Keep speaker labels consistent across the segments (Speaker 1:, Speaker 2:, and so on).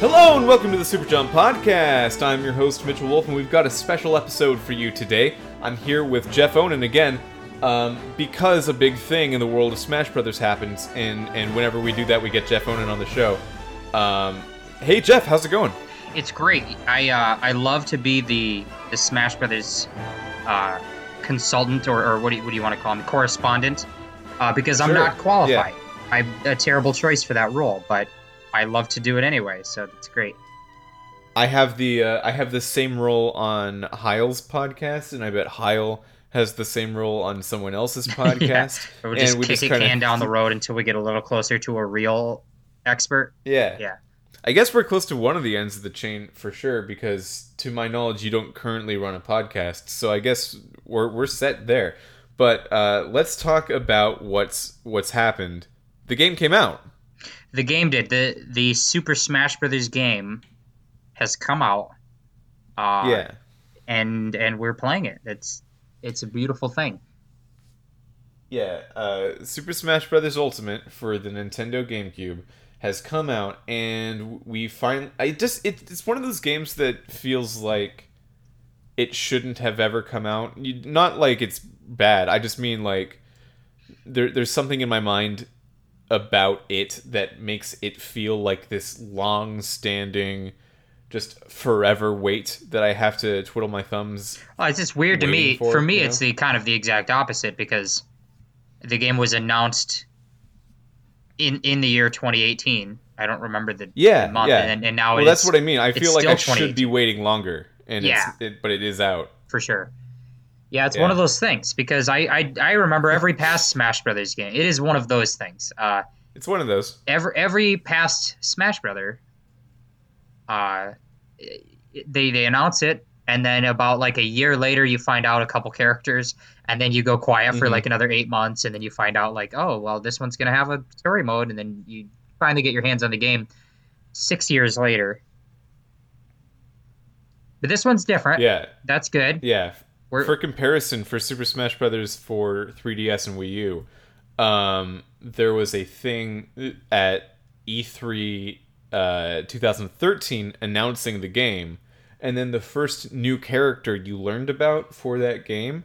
Speaker 1: Hello and welcome to the Super Jump Podcast. I'm your host Mitchell Wolf, and we've got a special episode for you today. I'm here with Jeff Onan again, um, because a big thing in the world of Smash Brothers happens, and and whenever we do that, we get Jeff Onan on the show. Um, hey Jeff, how's it going?
Speaker 2: It's great. I uh, I love to be the the Smash Brothers uh, consultant or, or what do you, what do you want to call him correspondent uh, because I'm
Speaker 1: Sure.
Speaker 2: not qualified. I'm a terrible choice for that role, but I love to do it anyway, so that's great.
Speaker 1: I have the uh, I have the same role on Heil's podcast, and I bet Heil has the same role on someone else's podcast.
Speaker 2: We'll just
Speaker 1: and we
Speaker 2: kick
Speaker 1: just kinda-
Speaker 2: can down the road until we get a little closer to a real expert.
Speaker 1: Yeah.
Speaker 2: Yeah.
Speaker 1: I guess we're close to one of the ends of the chain for sure, because to my knowledge, you don't currently run a podcast. So I guess we're we're set there. But uh, let's talk about what's what's happened. The game came out.
Speaker 2: The game did the the Super Smash Brothers game has come out. Uh,
Speaker 1: yeah.
Speaker 2: and and we're playing it. It's it's a beautiful thing.
Speaker 1: Yeah, uh, Super Smash Bros. Ultimate for the Nintendo GameCube has come out, and we find I just it, it's one of those games that feels like it shouldn't have ever come out. You, not like it's bad. I just mean like there there's something in my mind about it that makes it feel like this long-standing just forever wait that I have to twiddle my thumbs
Speaker 2: Well, it's just weird to me.
Speaker 1: For
Speaker 2: For, me,
Speaker 1: you
Speaker 2: it's the kind of the exact opposite because the game was announced in in the year 2018. I don't remember the,
Speaker 1: Yeah,
Speaker 2: the month,
Speaker 1: yeah.
Speaker 2: and, and now
Speaker 1: well,
Speaker 2: it's
Speaker 1: that's what I mean. I feel like I should be waiting longer, and
Speaker 2: Yeah.
Speaker 1: it's it, but it is out.
Speaker 2: for sure. Yeah, it's
Speaker 1: Yeah.
Speaker 2: one of those things because I, I I remember every past Smash Brothers game. It is one of those things. Uh,
Speaker 1: It's one of those.
Speaker 2: every every past Smash Brother, uh, they they announce it, and then about like a year later, you find out a couple characters, and then you go quiet for
Speaker 1: Mhm.
Speaker 2: like another eight months, and then you find out like, oh well, this one's gonna have a story mode, and then you finally get your hands on the game six years later. But this one's different.
Speaker 1: Yeah,
Speaker 2: That's good.
Speaker 1: yeah.
Speaker 2: We're,
Speaker 1: For comparison, for Super Smash Brothers for 3DS and Wii U, um, there was a thing at E3 uh, 2013 announcing the game, and then the first new character you learned about for that game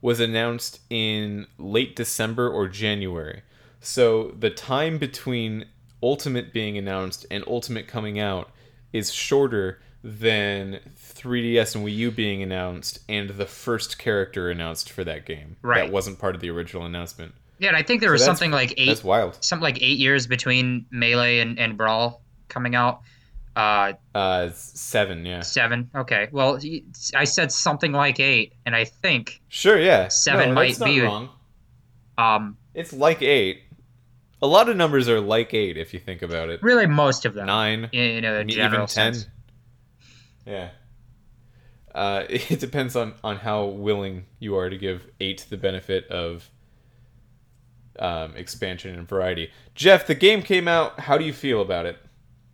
Speaker 1: was announced in late December or January. So the time between Ultimate being announced and Ultimate coming out is shorter than 3DS and Wii U being announced and the first character announced for that game.
Speaker 2: Right.
Speaker 1: That wasn't part of the original announcement.
Speaker 2: yeah, and I think there was
Speaker 1: that's-
Speaker 2: something like eight
Speaker 1: That's wild.
Speaker 2: something like eight years between Melee and, and Brawl coming out. Uh,
Speaker 1: Uh, seven, yeah.
Speaker 2: seven. Okay. Well, I said something like eight, and I think
Speaker 1: Sure, yeah.
Speaker 2: Seven
Speaker 1: no,
Speaker 2: might be-
Speaker 1: wrong.
Speaker 2: um,
Speaker 1: It's like eight. A lot of numbers are like eight if you think about it.
Speaker 2: really most of them
Speaker 1: Nine,
Speaker 2: in, in a
Speaker 1: even
Speaker 2: general
Speaker 1: ten.
Speaker 2: sense.
Speaker 1: Yeah. Uh, it depends on on how willing you are to give eight the benefit of um, expansion and variety. Jeff, the game came out. How do you feel about it?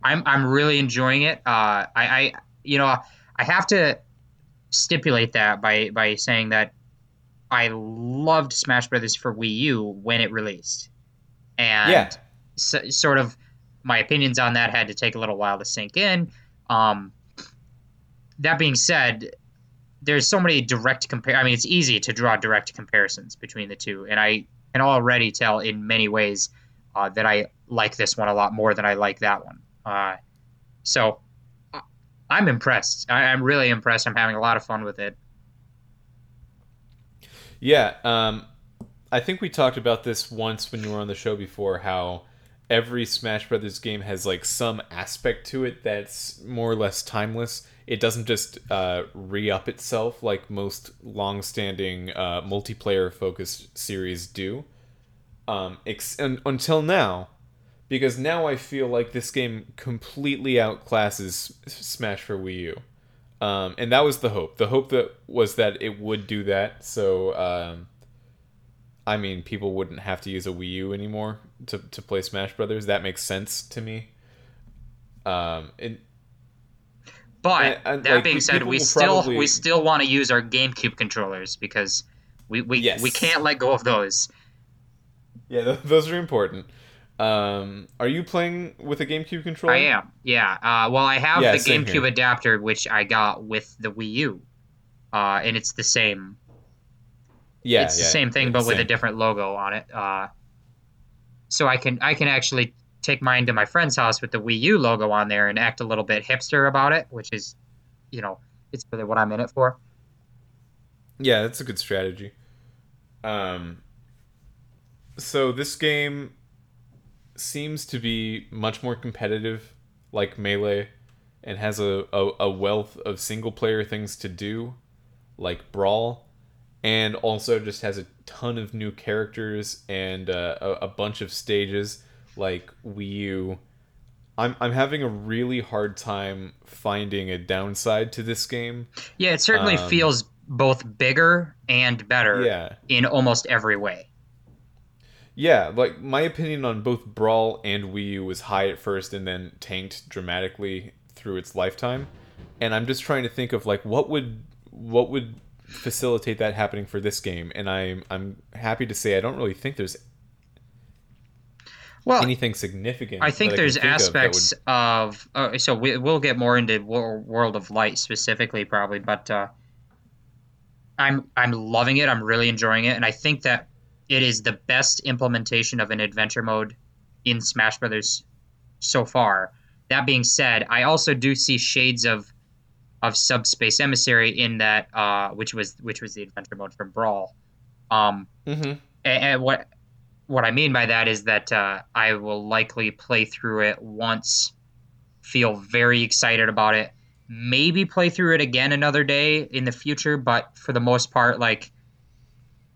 Speaker 2: I'm I'm really enjoying it. Uh, I, I you know I have to stipulate that by by saying that I loved Smash Brothers for Wii U when it released, and
Speaker 1: yeah.
Speaker 2: s- sort of my opinions on that had to take a little while to sink in. Um, that being said, there's so many direct compare. I mean, it's easy to draw direct comparisons between the two, and I can already tell in many ways uh, that I like this one a lot more than I like that one. Uh, so I- I'm impressed. I, I'm really impressed. I'm having a lot of fun with it.
Speaker 1: Yeah, um, I think we talked about this once when you were on the show before. How every Smash Brothers game has like some aspect to it that's more or less timeless. It doesn't just uh, re-up itself like most long-standing uh, multiplayer-focused series do. Um, ex- un- until now, because now I feel like this game completely outclasses Smash for Wii U. Um, and that was the hope. The hope that was that it would do that. So, um, I mean, people wouldn't have to use a Wii U anymore to, to play Smash Brothers. That makes sense to me. Um, and
Speaker 2: But
Speaker 1: And- and,
Speaker 2: that
Speaker 1: like,
Speaker 2: being said, we still
Speaker 1: probably-
Speaker 2: we still want to use our GameCube controllers because we we,
Speaker 1: Yes.
Speaker 2: we can't let go of those.
Speaker 1: yeah, those are important. Um, are you playing with a GameCube controller?
Speaker 2: I am. Yeah. Uh, well, I have
Speaker 1: Yeah,
Speaker 2: the GameCube
Speaker 1: here.
Speaker 2: adapter, which I got with the Wii U, uh, and it's the same.
Speaker 1: Yeah,
Speaker 2: it's the same thing,
Speaker 1: yeah,
Speaker 2: but with a different logo on it. Uh, so I can I can actually take mine to my friend's house with the Wii U logo on there and act a little bit hipster about it, which is, you know, it's really what I'm in it for.
Speaker 1: Yeah, that's a good strategy. Um, so this game seems to be much more competitive, like Melee, and has a, a, a wealth of single player things to do, like Brawl, and also just has a ton of new characters and uh, a, a bunch of stages, like Wii U. I'm, I'm having a really hard time finding a downside to this game.
Speaker 2: Yeah, it certainly
Speaker 1: Um,
Speaker 2: feels both bigger and better
Speaker 1: Yeah.
Speaker 2: in almost every way.
Speaker 1: Yeah, like my opinion on both Brawl and Wii U was high at first and then tanked dramatically through its lifetime. And I'm just trying to think of like what would what would facilitate that happening for this game and I'm I'm happy to say I don't really think there's
Speaker 2: Well,
Speaker 1: anything significant.
Speaker 2: I think there's
Speaker 1: think of that
Speaker 2: aspects of, uh, so we, we'll get more into World of Light specifically probably, but uh, I'm I'm loving it. I'm really enjoying it, and I think that it is the best implementation of an adventure mode in Smash Brothers so far. That being said, I also do see shades of of Subspace Emissary in that, uh, which was which was the adventure mode from Brawl. Um,
Speaker 1: would... Mhm.
Speaker 2: and, and what what I mean by that is that uh, I will likely play through it once, feel very excited about it, maybe play through it again another day in the future, but for the most part, like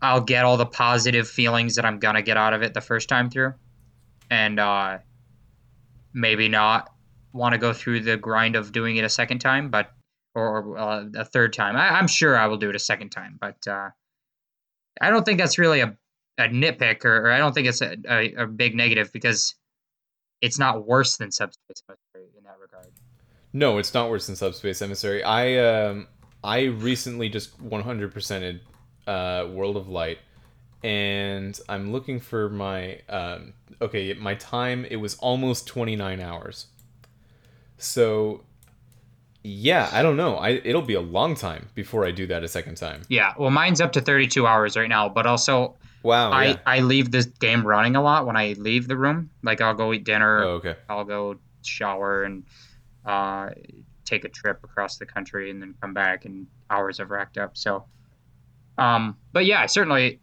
Speaker 2: I'll get all the positive feelings that I'm gonna get out of it the first time through, and uh, maybe not want to go through the grind of doing it a second time, but or uh, a third time. I, I'm sure I will do it a second time, but uh, I don't think that's really a, a nitpick, or, or I don't think it's a, a, a big negative because it's not worse than Subspace Emissary in that regard.
Speaker 1: No, it's not worse than Subspace Emissary. I um I recently just 100%ed uh, World of Light, and I'm looking for my um okay my time. It was almost 29 hours. So yeah, I don't know. I it'll be a long time before I do that a second time.
Speaker 2: Yeah, well, mine's up to 32 hours right now, but also
Speaker 1: Wow.
Speaker 2: I,
Speaker 1: yeah.
Speaker 2: I leave this game running a lot when I leave the room. Like I'll go eat dinner,
Speaker 1: Oh, okay.
Speaker 2: I'll go shower and uh, take a trip across the country and then come back and hours have racked up. So, um, but yeah, certainly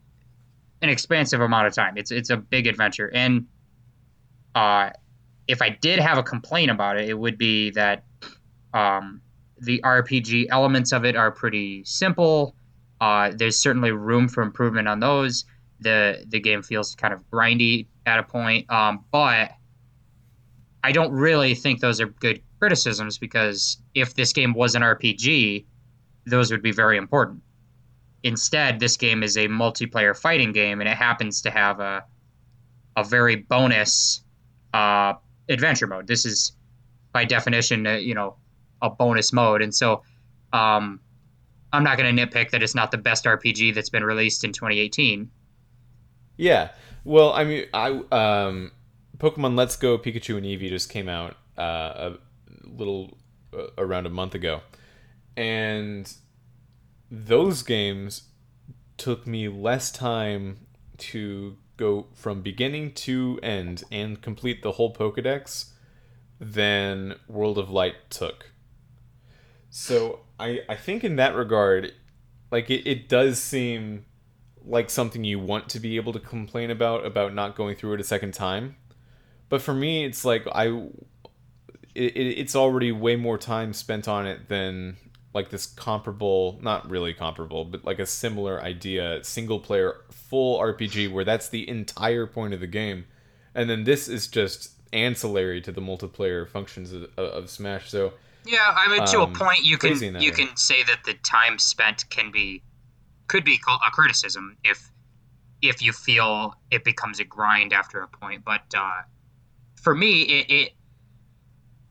Speaker 2: an expansive amount of time. It's it's a big adventure, and uh, if I did have a complaint about it, it would be that um, the RPG elements of it are pretty simple. Uh, there's certainly room for improvement on those. The the game feels kind of grindy at a point, um, but I don't really think those are good criticisms because if this game was an RPG, those would be very important. Instead, this game is a multiplayer fighting game, and it happens to have a a very bonus uh, adventure mode. This is by definition, you know, a bonus mode, and so um, I'm not going to nitpick that it's not the best RPG that's been released in 2018.
Speaker 1: Yeah. Well, I mean, I um, Pokemon Let's Go Pikachu and Eevee just came out uh, a little uh, around a month ago, and those games took me less time to go from beginning to end and complete the whole Pokedex than World of Light took. So I I think in that regard, like it, it does seem like something you want to be able to complain about about not going through it a second time. But for me, it's like I it, it- it's already way more time spent on it than like this comparable, not really comparable, but like a similar idea, single player full RPG where that's the entire point of the game. And then this is just ancillary to the multiplayer functions of, of Smash. So
Speaker 2: Yeah, I mean, to a
Speaker 1: Um,
Speaker 2: point, you can
Speaker 1: crazy in that
Speaker 2: you
Speaker 1: way.
Speaker 2: can say that the time spent can be could be a criticism if if you feel it becomes a grind after a point. But uh, for me, it, it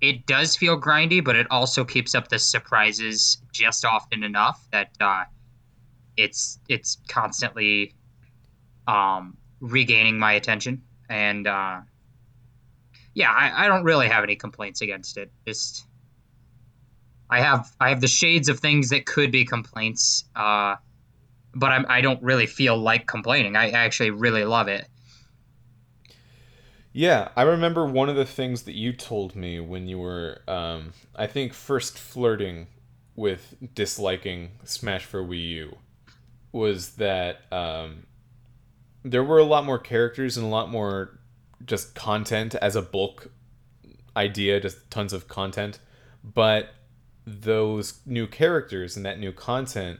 Speaker 2: it does feel grindy, but it also keeps up the surprises just often enough that uh, it's it's constantly um, regaining my attention and uh, yeah, I, I don't really have any complaints against it. Just I have I have the shades of things that could be complaints, uh, but I'm, I don't really feel like complaining. I actually really love it.
Speaker 1: Yeah, I remember one of the things that you told me when you were, um, I think, first flirting with disliking Smash for Wii U was that um, there were a lot more characters and a lot more just content as a bulk idea, just tons of content. But those new characters and that new content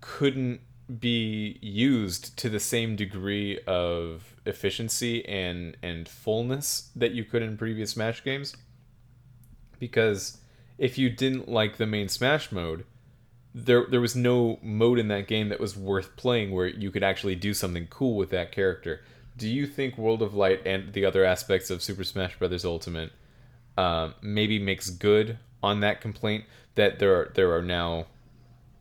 Speaker 1: couldn't be used to the same degree of efficiency and and fullness that you could in previous Smash games. Because if you didn't like the main Smash mode, there there was no mode in that game that was worth playing where you could actually do something cool with that character. Do you think World of Light and the other aspects of Super Smash Bros. Ultimate um, maybe makes good on that complaint that there are there are now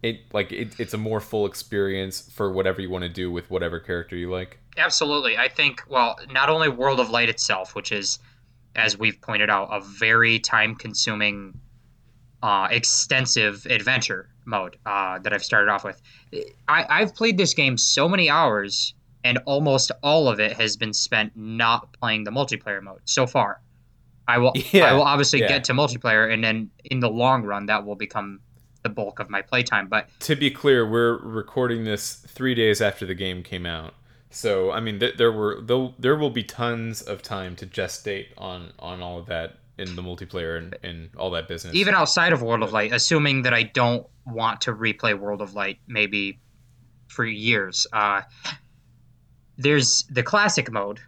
Speaker 1: it like it, it's a more full experience for whatever you want to do with whatever character you like?
Speaker 2: Absolutely. I think well not only world of light itself which is as we've pointed out a very time consuming uh, extensive adventure mode uh, that i've started off with. I, i've played this game so many hours and almost all of it has been spent not playing the multiplayer mode so far. I will yeah, I will obviously yeah. get to multiplayer and then in the long run that will become the bulk of my playtime. But
Speaker 1: to be clear, we're recording this three days after the game came out. So I mean, th- there were there will be tons of time to gestate on on all of that in the multiplayer and, and all that business.
Speaker 2: Even outside of World of Light, assuming that I don't want to replay World of Light, maybe for years. Uh, there's the classic mode,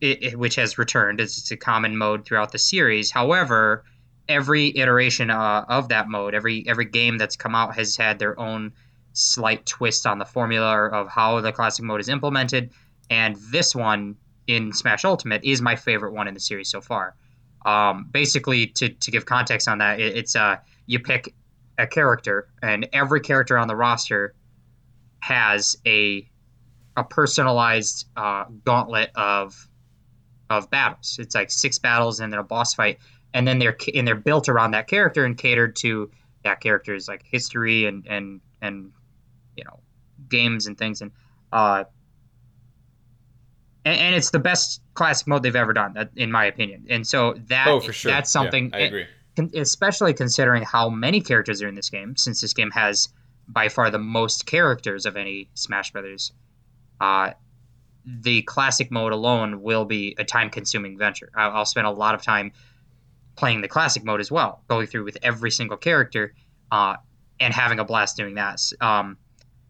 Speaker 2: it, which has returned. As it's, a common mode throughout the series. However, every iteration uh, of that mode, every every game that's come out has had their own slight twist on the formula of how the classic mode is implemented. And this one in Smash Ultimate is my favorite one in the series so far. Um, basically, to, to give context on that, it, it's uh, you pick a character, and every character on the roster has a a personalized uh, gauntlet of of battles. It's like six battles and then a boss fight, and then they're and they're built around that character and catered to that character's like history and and and you know games and things and uh and, and it's the best classic mode they've ever done in my opinion and so that
Speaker 1: oh, for sure.
Speaker 2: that's something
Speaker 1: yeah, I agree.
Speaker 2: especially considering how many characters are in this game since this game has by far the most characters of any Smash Brothers uh the classic mode alone will be a time consuming venture. I'll spend a lot of time playing the classic mode as well, going through with every single character uh, and having a blast doing that. Um,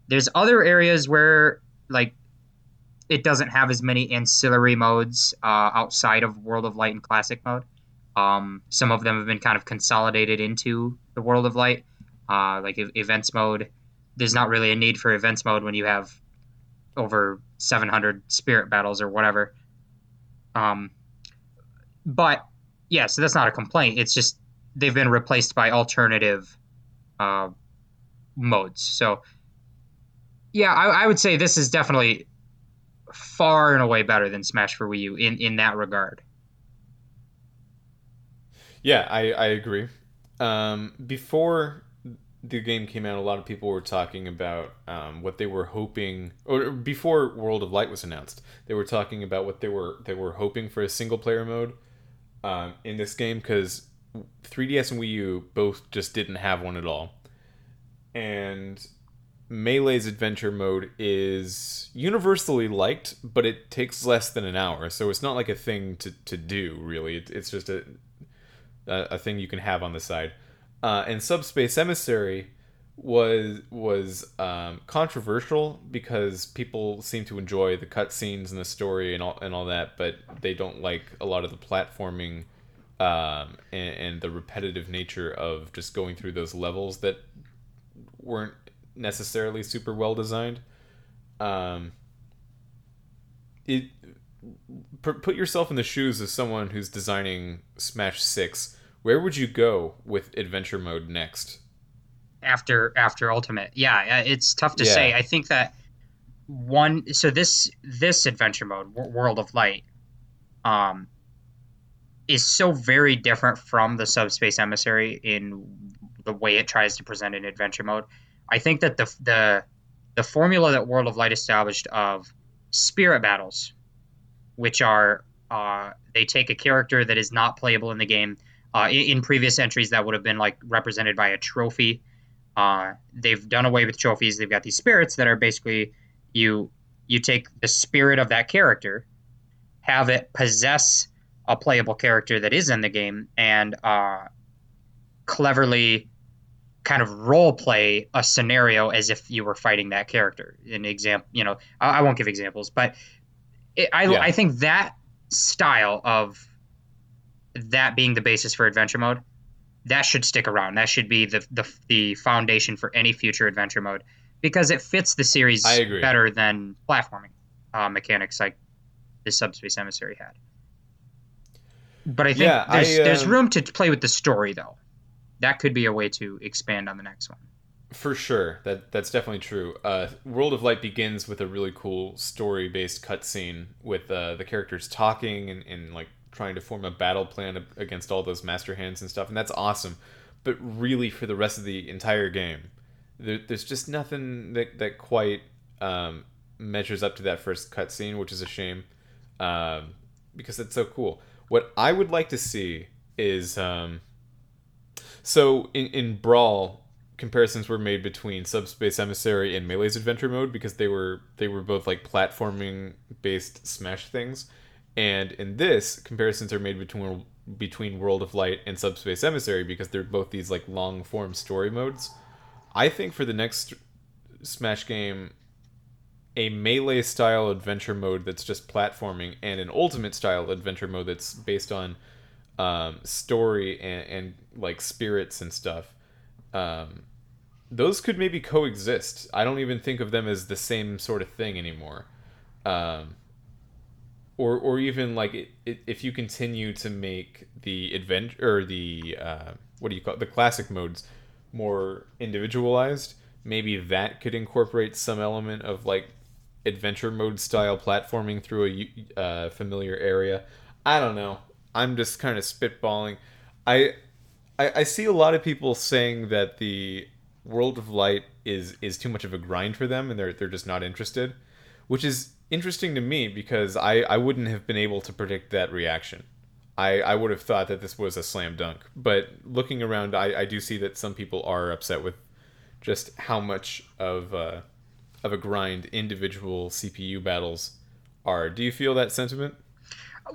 Speaker 2: there's other areas where like it doesn't have as many ancillary modes uh, outside of World of Light and Classic mode. Um, some of them have been kind of consolidated into the World of Light, uh, like events mode. There's not really a need for events mode when you have over 700 spirit battles or whatever. Um, but yeah, so that's not a complaint. It's just they've been replaced by alternative uh, modes. So yeah, I, I, would say this is definitely far and away better than Smash for Wii U in in that regard.
Speaker 1: Yeah, I I agree. Um, before the game came out, a lot of people were talking about um, what they were hoping, or before World of Light was announced, they were talking about what they were they were hoping for a single player mode um, in this game because 3DS and Wii U both just didn't have one at all, and Melee's adventure mode is universally liked, but it takes less than an hour, so it's not like a thing to, to do really. It, it's just a, a a thing you can have on the side uh, and Subspace Emissary was was um, controversial because people seem to enjoy the cutscenes and the story and all and all that, but they don't like a lot of the platforming um, and, and the repetitive nature of just going through those levels that weren't necessarily super well designed. Um, it put yourself in the shoes of someone who's designing Smash Six where would you go with adventure mode next?
Speaker 2: After after Ultimate, yeah, it's tough to yeah. say. I think that one. So this this adventure mode, World of Light, um, is so very different from the Subspace Emissary in the way it tries to present an adventure mode. I think that the the the formula that World of Light established of spirit battles, which are uh, they take a character that is not playable in the game. Uh, in, in, previous entries, that would have been like represented by a trophy. Uh, they've done away with trophies. They've got these spirits that are basically you you take the spirit of that character, have it possess a playable character that is in the game, and uh, cleverly kind of role play a scenario as if you were fighting that character. An example, you know, I, I won't give examples, but it, I yeah. I think that style of that being the basis for adventure mode that should stick around. That should be the the, the foundation for any future adventure mode because it fits the series better than platforming uh, mechanics like the Subspace Emissary had. But I think yeah, there's, I, uh, there's room to play with the story though. That could be a way to expand on the next one.
Speaker 1: For sure, that that's definitely true. Uh, World of Light begins with a really cool story-based cutscene with uh, the characters talking and, and like trying to form a battle plan against all those master hands and stuff, and that's awesome. But really, for the rest of the entire game, there, there's just nothing that that quite um, measures up to that first cutscene, which is a shame um, because it's so cool. What I would like to see is um, so in in Brawl comparisons were made between Subspace Emissary and Melee's Adventure Mode because they were they were both like platforming based Smash things, and in this comparisons are made between between World of Light and Subspace Emissary because they're both these like long form story modes. I think for the next Smash game, a melee style adventure mode that's just platforming and an ultimate style adventure mode that's based on um, story and, and like spirits and stuff um, those could maybe coexist i don't even think of them as the same sort of thing anymore um, or or even like it, it, if you continue to make the adventure or the uh, what do you call it? the classic modes more individualized maybe that could incorporate some element of like adventure mode style platforming through a uh, familiar area. I don't know. I'm just kind of spitballing. I, I I see a lot of people saying that the World of Light is is too much of a grind for them and they're they're just not interested, which is interesting to me because I I wouldn't have been able to predict that reaction. I, I would have thought that this was a slam dunk. But looking around, I, I do see that some people are upset with just how much of uh, of a grind individual CPU battles are. Do you feel that sentiment?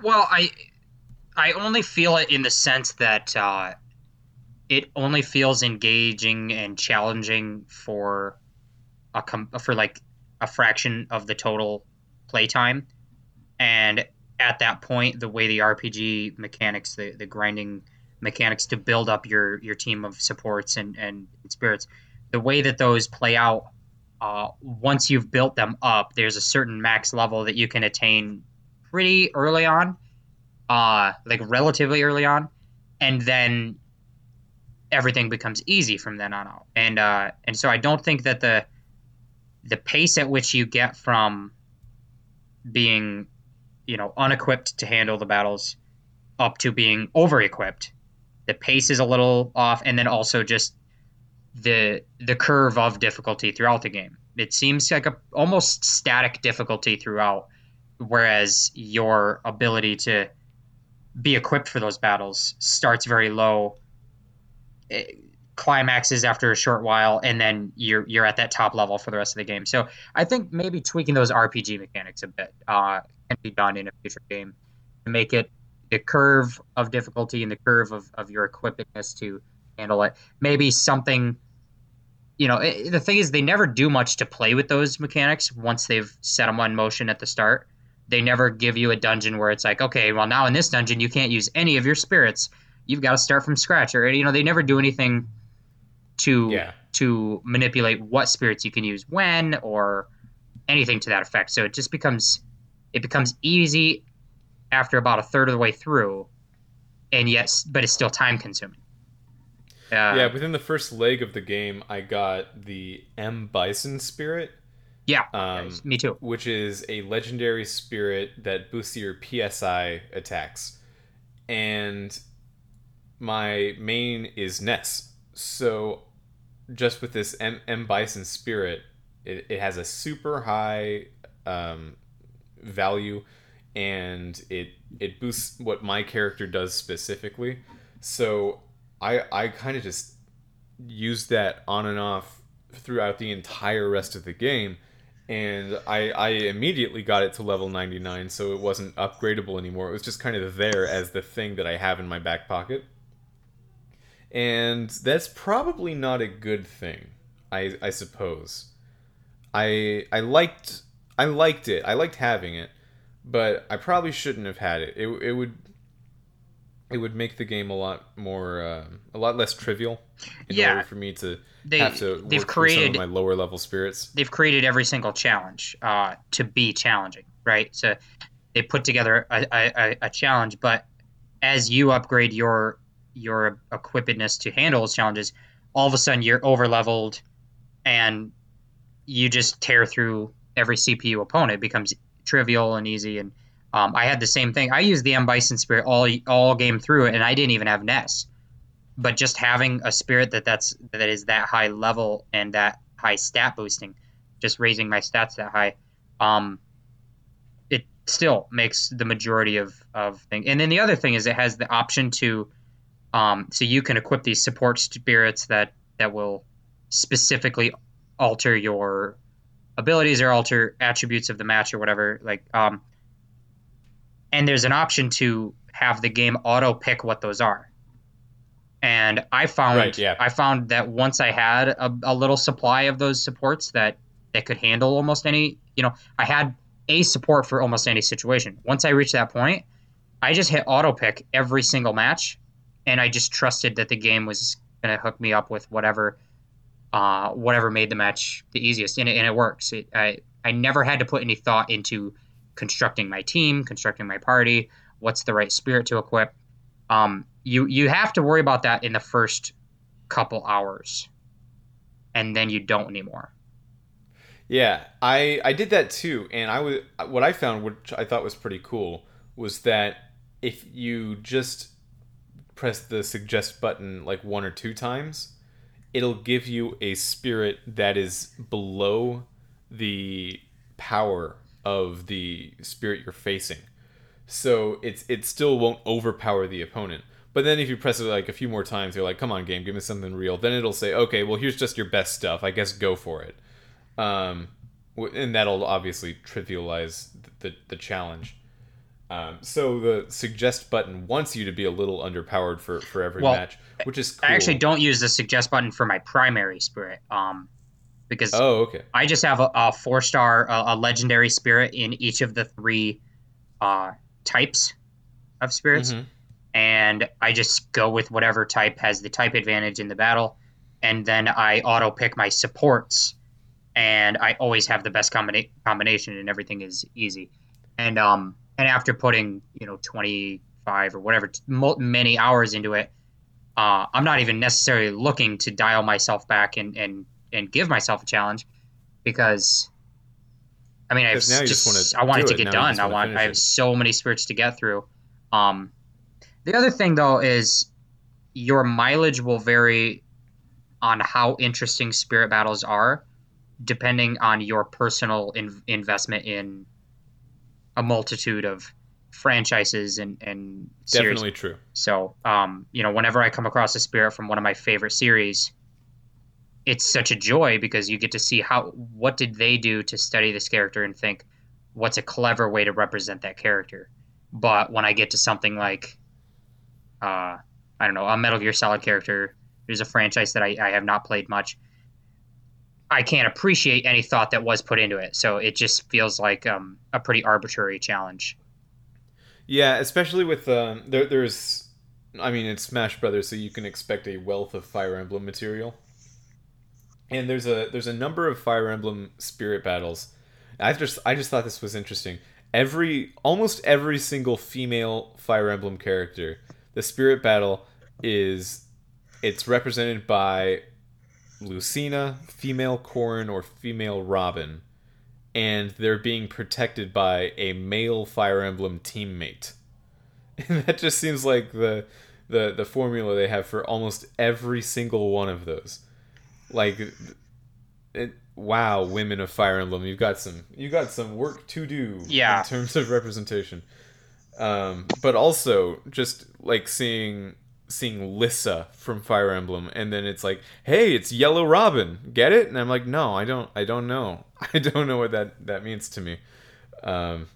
Speaker 2: Well, I I only feel it in the sense that uh, it only feels engaging and challenging for a com- for like a fraction of the total playtime, and at that point, the way the RPG mechanics, the, the grinding mechanics to build up your your team of supports and and spirits, the way that those play out uh, once you've built them up, there's a certain max level that you can attain pretty early on, uh, like relatively early on, and then everything becomes easy from then on out. And uh, and so I don't think that the the pace at which you get from being, you know, unequipped to handle the battles up to being over equipped, the pace is a little off, and then also just the the curve of difficulty throughout the game. It seems like a almost static difficulty throughout, whereas your ability to be equipped for those battles starts very low, eh, climaxes after a short while, and then you're you're at that top level for the rest of the game. So I think maybe tweaking those RPG mechanics a bit uh, can be done in a future game to make it the curve of difficulty and the curve of, of your equippedness to handle it. Maybe something, you know, it, the thing is, they never do much to play with those mechanics once they've set them on motion at the start. They never give you a dungeon where it's like, okay, well, now in this dungeon, you can't use any of your spirits. You've got to start from scratch. Or, you know, they never do anything to yeah. to manipulate what spirits you can use when or anything to that effect. So it just becomes it becomes easy after about a third of the way through, and yes, but it's still time consuming.
Speaker 1: Uh, yeah, within the first leg of the game, I got the M Bison spirit.
Speaker 2: Yeah, um, me too.
Speaker 1: Which is a legendary spirit that boosts your PSI attacks. and my main is Ness. So just with this M, M Bison spirit, it, it has a super high um, value and it it boosts what my character does specifically. So I I kind of just use that on and off throughout the entire rest of the game. And I, I immediately got it to level 99 so it wasn't upgradable anymore. It was just kind of there as the thing that i have in my back pocket and that's probably not a good thing i, I suppose I, I liked i liked it i liked having it but i probably shouldn't have had it it, it would it would make the game a lot more uh, a lot less trivial in
Speaker 2: Yeah.
Speaker 1: order for me to
Speaker 2: They
Speaker 1: have to work
Speaker 2: they've created
Speaker 1: some of my lower level spirits
Speaker 2: they've created every single challenge uh, to be challenging, right? So they put together a, a- a challenge, but as you upgrade your your equippedness to handle those challenges, all of a sudden you're over leveled, and you just tear through every CPU opponent. It becomes trivial and easy. And um, I had the same thing. I used the M Bison spirit all all game through it, and I didn't even have Ness. But just having a spirit that that's that is that high level and that high stat boosting, just raising my stats that high, um, it still makes the majority of of things. And then the other thing is it has the option to, um, so you can equip these support spirits that that will specifically alter your abilities or alter attributes of the match or whatever. Like, um, and there's an option to have the game auto pick what those are. And I found
Speaker 1: Right, yeah.
Speaker 2: I found that once I had a, a little supply of those supports that that could handle almost any, you know, I had a support for almost any situation. Once I reached that point, I just hit auto pick every single match, and I just trusted that the game was going to hook me up with whatever, uh, whatever made the match the easiest, and it, and it works. It, I I never had to put any thought into constructing my team, constructing my party, what's the right spirit to equip. Um, you you have to worry about that in the first couple hours, and then you don't anymore.
Speaker 1: Yeah, I I did that too, and I was what I found, which I thought was pretty cool, was that if you just press the suggest button like one or two times, it'll give you a spirit that is below the power of the spirit you're facing. So it's it still won't overpower the opponent. But then if you press it like a few more times, you're like, "Come on, game, give me something real." Then it'll say, "Okay, well here's just your best stuff. I guess go for it." um, and that'll obviously trivialize the, the, the challenge. Um, so the suggest button wants you to be a little underpowered for, for every
Speaker 2: Well,
Speaker 1: match, which is cool.
Speaker 2: I actually don't use the suggest button for my primary spirit, um, because
Speaker 1: Oh, okay.
Speaker 2: I just have a, a four star, a, a legendary spirit in each of the three uh, types of spirits,
Speaker 1: Mhm.
Speaker 2: and I just go with whatever type has the type advantage in the battle, and then I auto pick my supports, and I always have the best combina- combination, and everything is easy. And um, and after putting you know twenty five or whatever t- many hours into it, uh, I'm not even necessarily looking to dial myself back and and and give myself a challenge because I mean I
Speaker 1: just
Speaker 2: just, I want
Speaker 1: do
Speaker 2: it to get done. I want I have
Speaker 1: it.
Speaker 2: so many spirits to get through. Um, the other thing though is your mileage will vary on how interesting spirit battles are, depending on your personal in- investment in a multitude of franchises and and series.
Speaker 1: Definitely true.
Speaker 2: So, um, you know, whenever I come across a spirit from one of my favorite series, it's such a joy because you get to see how what did they do to study this character and think what's a clever way to represent that character. But when I get to something like, uh, I don't know, a Metal Gear Solid character, there's a franchise that I, I have not played much. I can't appreciate any thought that was put into it, so it just feels like um, a pretty arbitrary challenge.
Speaker 1: Yeah, especially with um, there. There's, I mean, it's Smash Brothers, so you can expect a wealth of Fire Emblem material. And there's a there's a number of Fire Emblem spirit battles. I just I just thought this was interesting. Every almost every single female Fire Emblem character, the spirit battle is it's represented by Lucina, female Corrin, or female Robin, and they're being protected by a male Fire Emblem teammate. And that just seems like the the the formula they have for almost every single one of those. Like it, wow, women of Fire Emblem, you've got some you got some work to do
Speaker 2: Yeah.
Speaker 1: in terms of representation. Um, but also just like seeing seeing Lissa from Fire Emblem, and then it's like, hey, it's Yellow Robin, get it? And I'm like, no, I don't, I don't know, I don't know what that that means to me. Um,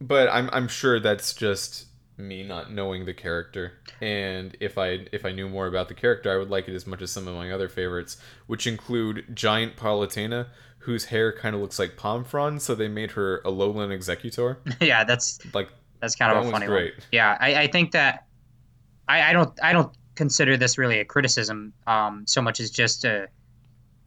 Speaker 1: but I'm I'm sure that's just me not knowing the character. And if I if I knew more about the character, I would like it as much as some of my other favorites, which include Giant Palutena, whose hair kind of looks like palm fronds, so they made her a lowland executor.
Speaker 2: yeah, that's
Speaker 1: Like
Speaker 2: that's kind of
Speaker 1: That
Speaker 2: a funny
Speaker 1: great.
Speaker 2: one. Yeah, I, I think that I, I don't I don't consider this really a criticism um, so much as just a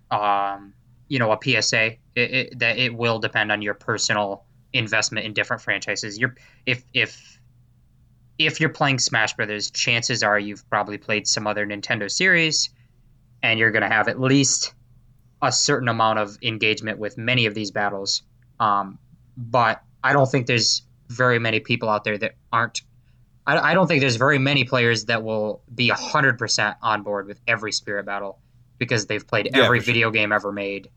Speaker 2: um, you know a PSA it, it, that it will depend on your personal investment in different franchises. You're if if if you're playing Smash Brothers, chances are you've probably played some other Nintendo series, and you're going to have at least a certain amount of engagement with many of these battles. Um, but I don't think there's very many people out there that aren't. I, I don't think there's very many players that will be hundred percent on board with every spirit battle because they've played
Speaker 1: Yeah,
Speaker 2: every
Speaker 1: sure.
Speaker 2: video game ever made.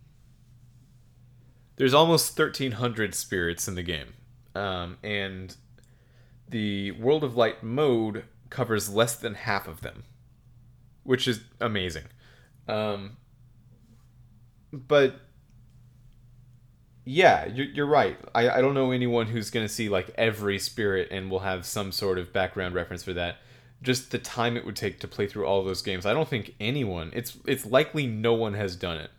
Speaker 1: there's almost 1300 spirits in the game um, and the world of light mode covers less than half of them which is amazing um, but yeah you're, you're right. I, I don't know anyone who's going to see like every spirit and will have some sort of background reference for that. Just the time it would take to play through all those games. I don't think anyone it's it's likely no one has done it.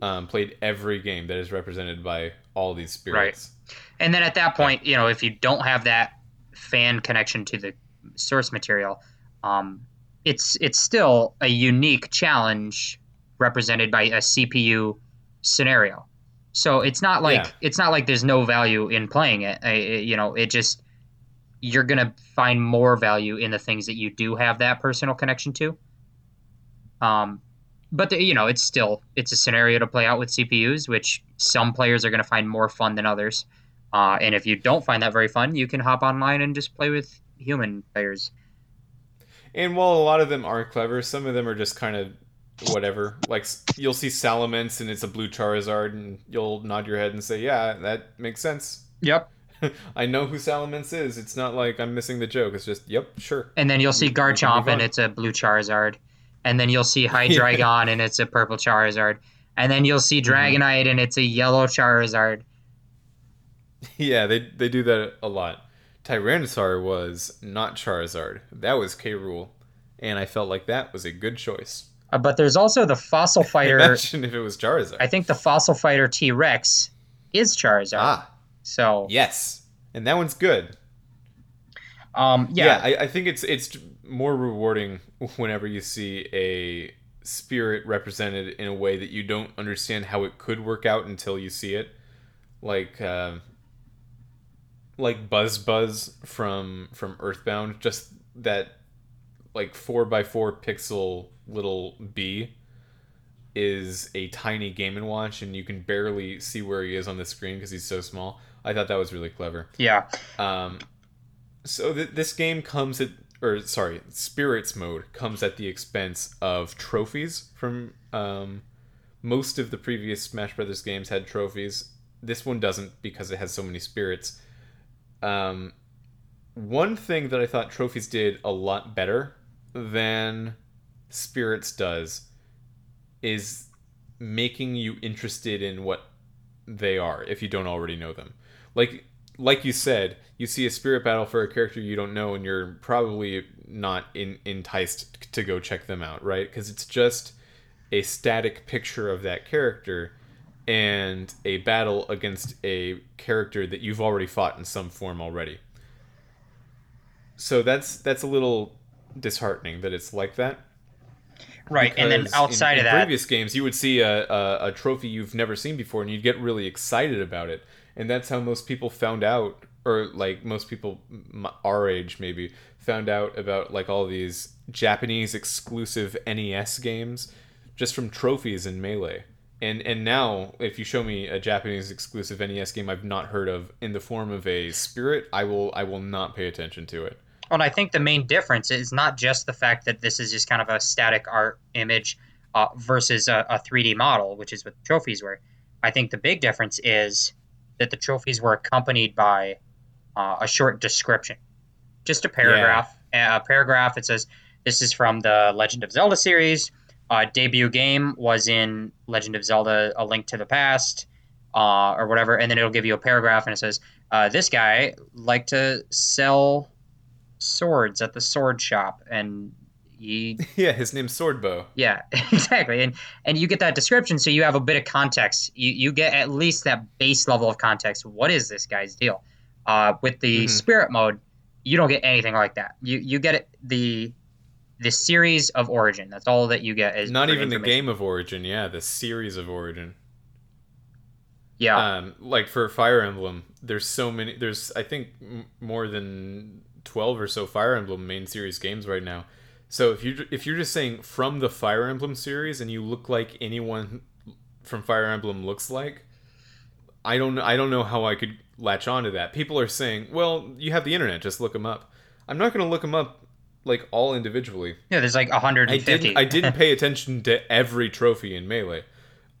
Speaker 1: Um, played every game that is represented by all these spirits. Right.
Speaker 2: And then at that point, you know, if you don't have that fan connection to the source material, um, it's it's still a unique challenge represented by a CPU scenario. So it's not like
Speaker 1: Yeah.
Speaker 2: it's not like there's no value in playing it. I, it- You know, it just you're gonna find more value in the things that you do have that personal connection to. Um, but the, you know, it's still it's a scenario to play out with CPUs, which some players are going to find more fun than others. Uh, and if you don't find that very fun, you can hop online and just play with human players.
Speaker 1: And while a lot of them are clever, some of them are just kind of whatever. Like you'll see Salamence and it's a blue Charizard, and you'll nod your head and say, "Yeah, that makes sense."
Speaker 2: Yep.
Speaker 1: I know who Salamence is. It's not like I'm missing the joke. It's just, "Yep, sure."
Speaker 2: And then you'll see
Speaker 1: We- we can move
Speaker 2: Garchomp and it's a blue Charizard. And then you'll see Hydreigon and it's a purple Charizard. And then you'll see
Speaker 1: Mm-hmm.
Speaker 2: Dragonite and it's a yellow Charizard.
Speaker 1: yeah, they they do that a lot. Tyranitar was not Charizard. That was K. Rool, and I felt like that was a good choice.
Speaker 2: Uh, but there's also the Fossil Fighter.
Speaker 1: Imagine if it was Charizard.
Speaker 2: I think the Fossil Fighter T Rex is Charizard.
Speaker 1: ah,
Speaker 2: So,
Speaker 1: yes, and that one's good.
Speaker 2: um,
Speaker 1: yeah,
Speaker 2: yeah.
Speaker 1: I, I think it's it's more rewarding whenever you see a spirit represented in a way that you don't understand how it could work out until you see it like um like buzz buzz from from earthbound just that like four by four pixel little B is a tiny game and watch and you can barely see where he is on the screen because he's so small i thought that was really clever
Speaker 2: yeah.
Speaker 1: um, so th- this game comes at, or sorry, spirits mode comes at the expense of trophies from um, most of the previous Smash Brothers games had trophies. This one doesn't because it has so many spirits. Um, one thing that I thought trophies did a lot better than spirits does is making you interested in what they are if you don't already know them. Like like you said, you see a spirit battle for a character you don't know, and you're probably not in, enticed to go check them out, right? Because it's just a static picture of that character and a battle against a character that you've already fought in some form already. So that's that's a little disheartening that it's like that.
Speaker 2: Right. And then outside
Speaker 1: in,
Speaker 2: of
Speaker 1: in
Speaker 2: that,
Speaker 1: previous games, you would see a, a, a trophy you've never seen before, and you'd get really excited about it. And that's how most people found out, or like most people our age maybe found out about like all these Japanese exclusive NES games, just from trophies in Melee. and and now if you show me a Japanese exclusive NES game I've not heard of in the form of a spirit, I will I will not pay attention to it.
Speaker 2: Well, I think the main difference is not just the fact that this is just kind of a static art image uh, versus a, a 3D model, which is what the trophies were. I think the big difference is that the trophies were accompanied by uh, a short description, just a paragraph. Yeah. A paragraph. It says this is from the Legend of Zelda series. Uh, debut game was in Legend of Zelda: A Link to the Past, uh, or whatever, and then it'll give you a paragraph and it says uh, this guy liked to sell swords at the sword shop, and he
Speaker 1: yeah, his name's Swordbow.
Speaker 2: Yeah, exactly, and and you get that description, so you have a bit of context. You you get at least that base level of context. What is this guy's deal? Uh, with the mm-hmm. spirit mode, you don't get anything like that. You you get it, the the series of origin. That's all that you get is
Speaker 1: not even the game of origin. Yeah, the series of origin.
Speaker 2: Yeah.
Speaker 1: Um, like for Fire Emblem, there's so many. There's I think m- more than twelve or so Fire Emblem main series games right now. So if you if you're just saying from the Fire Emblem series and you look like anyone from Fire Emblem looks like, I don't I don't know how I could latch on to that. People are saying, well, you have the internet, just look them up. I'm not going to look them up like all individually.
Speaker 2: Yeah, there's like 150.
Speaker 1: I didn't, I didn't pay attention to every trophy in Melee,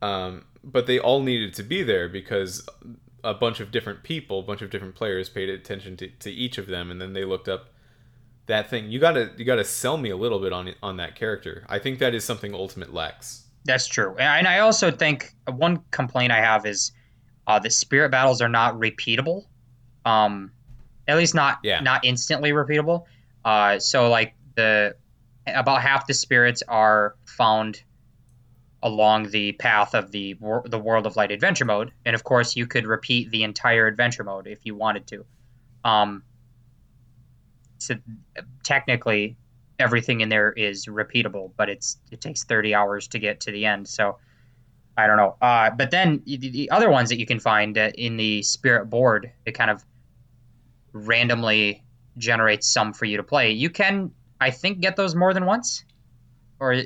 Speaker 1: um, but they all needed to be there because a bunch of different people, a bunch of different players paid attention to, to each of them, and then they looked up that thing. You gotta you gotta sell me a little bit on on that character. I think that is something Ultimate lacks.
Speaker 2: That's true, and I also think one complaint I have is uh, the spirit battles are not repeatable. Um, at least not yeah. not instantly repeatable. Uh, so like the about half the spirits are found along the path of the the World of Light adventure mode, and of course you could repeat the entire adventure mode if you wanted to. Um, so technically, everything in there is repeatable, but it's it takes thirty hours to get to the end. So I don't know. Uh, but then the other ones that you can find uh, in the Spirit board, it kind of randomly generates some for you to play. You can, I think, get those more than once, or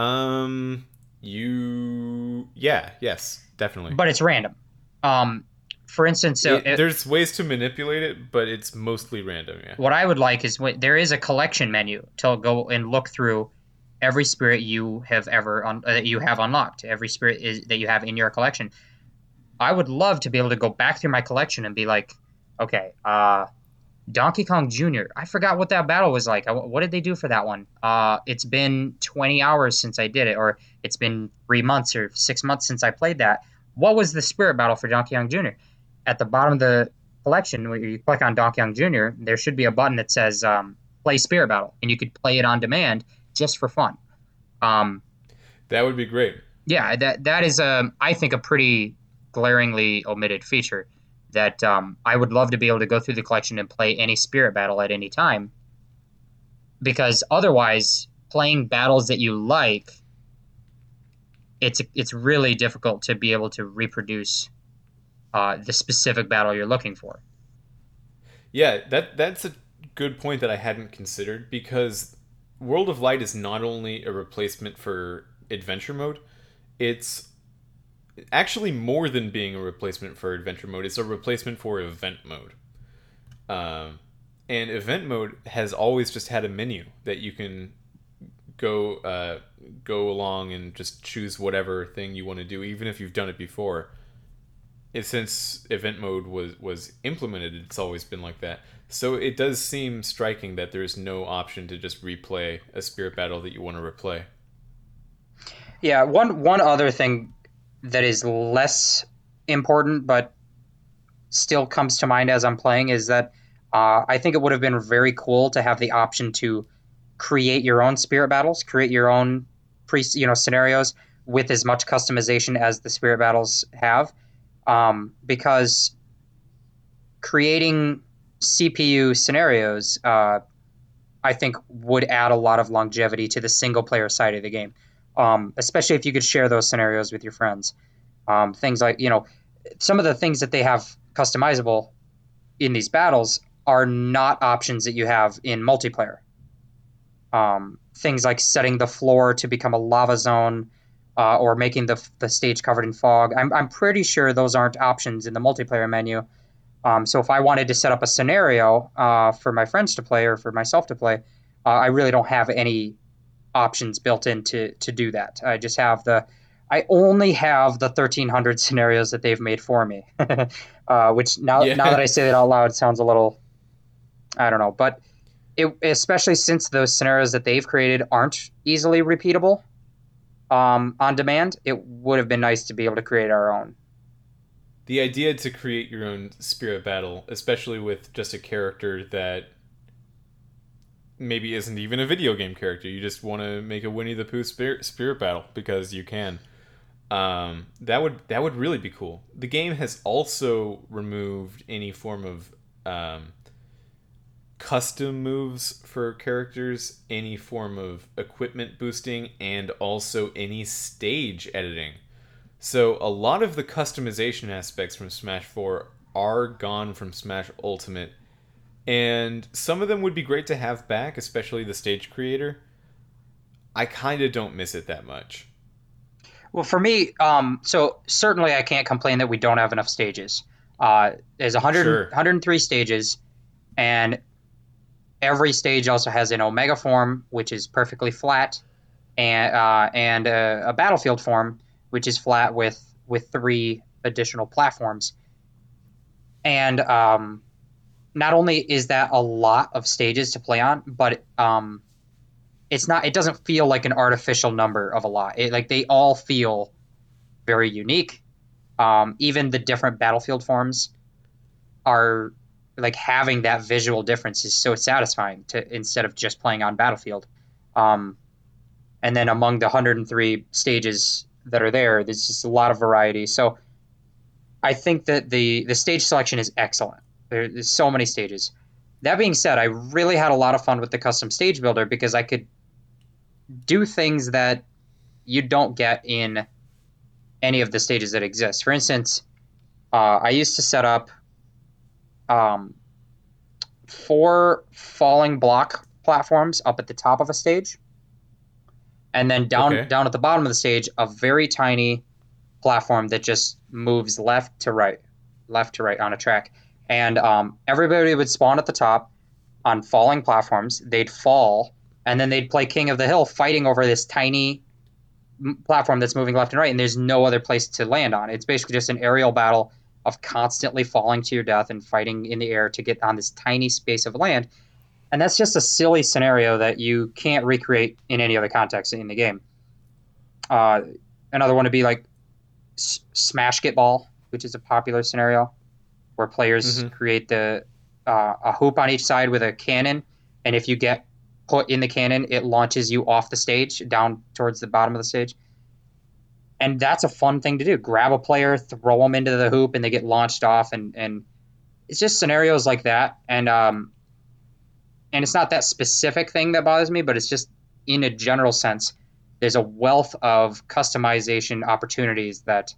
Speaker 1: um, you, yeah, yes, definitely.
Speaker 2: But it's random. Um, for instance, so
Speaker 1: it, there's ways to manipulate it, but it's mostly random. Yeah.
Speaker 2: What I would like is when there is a collection menu to go and look through every spirit you have ever un, uh, that you have unlocked, every spirit is that you have in your collection. I would love to be able to go back through my collection and be like, okay, uh, Donkey Kong Jr. I forgot what that battle was like. What did they do for that one? Uh, it's been 20 hours since I did it, or it's been three months or six months since I played that. What was the spirit battle for Donkey Kong Jr.? At the bottom of the collection, when you click on Donkey Kong Jr., there should be a button that says um, Play Spirit Battle, and you could play it on demand just for fun. Um,
Speaker 1: that would be great.
Speaker 2: Yeah, that that is, um, I think, a pretty glaringly omitted feature that um, I would love to be able to go through the collection and play any spirit battle at any time. Because otherwise, playing battles that you like, it's it's really difficult to be able to reproduce uh, the specific battle you're looking for.
Speaker 1: Yeah, that that's a good point that I hadn't considered because World of Light is not only a replacement for adventure mode, it's actually more than being a replacement for adventure mode. It's a replacement for event mode. Um, and event mode has always just had a menu that you can go uh, go along and just choose whatever thing you want to do, even if you've done it before. It, since event mode was was implemented, it's always been like that. So it does seem striking that there's no option to just replay a spirit battle that you want to replay.
Speaker 2: Yeah, one one other thing that is less important but still comes to mind as I'm playing is that uh, I think it would have been very cool to have the option to create your own spirit battles, create your own pre you know scenarios with as much customization as the spirit battles have, um, because creating CPU scenarios, uh, I think, would add a lot of longevity to the single player side of the game um, especially if you could share those scenarios with your friends. Um, things like, you know, some of the things that they have customizable in these battles are not options that you have in multiplayer. Um, things like setting the floor to become a lava zone, uh, or making the the stage covered in fog. I'm I'm pretty sure those aren't options in the multiplayer menu. Um, so if I wanted to set up a scenario uh, for my friends to play or for myself to play, uh, I really don't have any options built in to to do that. I just have the I only have the 1300 scenarios that they've made for me, uh, which now yeah. now that I say that out loud sounds a little, I don't know, but it, especially since those scenarios that they've created aren't easily repeatable um, on demand, it would have been nice to be able to create our own.
Speaker 1: The idea to create your own spirit battle, especially with just a character that maybe isn't even a video game character. You just want to make a Winnie the Pooh spirit, spirit battle because you can. Um, that would that would really be cool. The game has also removed any form of um, custom moves for characters, any form of equipment boosting, and also any stage editing. So a lot of the customization aspects from Smash 4 are gone from Smash Ultimate, and some of them would be great to have back, especially the stage creator. I kind of don't miss it that much.
Speaker 2: Well, for me, um, so certainly I can't complain that we don't have enough stages. Uh, there's 100, sure. 103 stages, and every stage also has an Omega form, which is perfectly flat, and uh, and a, a, battlefield form, which is flat with with three additional platforms. And um, not only is that a lot of stages to play on, but um, it's not it doesn't feel like an artificial number of a lot. It, like they all feel very unique. Um, even the different battlefield forms are like having that visual difference is so satisfying to instead of just playing on battlefield. Um, and then among the 103 stages that are there there's just a lot of variety. So i think that the the stage selection is excellent there's so many stages that being said i really had a lot of fun with the custom stage builder because i could do things that you don't get in any of the stages that exist. For instance, uh, I used to set up um, four falling block platforms up at the top of a stage, and then down okay. down at the bottom of the stage, a very tiny platform that just moves left to right, left to right on a track. And um, everybody would spawn at the top on falling platforms. They'd fall and then they'd play King of the Hill fighting over this tiny platform that's moving left and right, and there's no other place to land on. It's basically just an aerial battle of constantly falling to your death and fighting in the air to get on this tiny space of land. And that's just a silly scenario that you can't recreate in any other context in the game. Uh, another one would be like S- Smash Get Ball, which is a popular scenario where players mm-hmm. create the uh, a hoop on each side with a cannon, and if you get put in the cannon, it launches you off the stage down towards the bottom of the stage. And that's a fun thing to do. Grab a player, throw them into the hoop, and they get launched off. And, and it's just scenarios like that. And um, and it's not that specific thing that bothers me, but it's just in a general sense, there's a wealth of customization opportunities that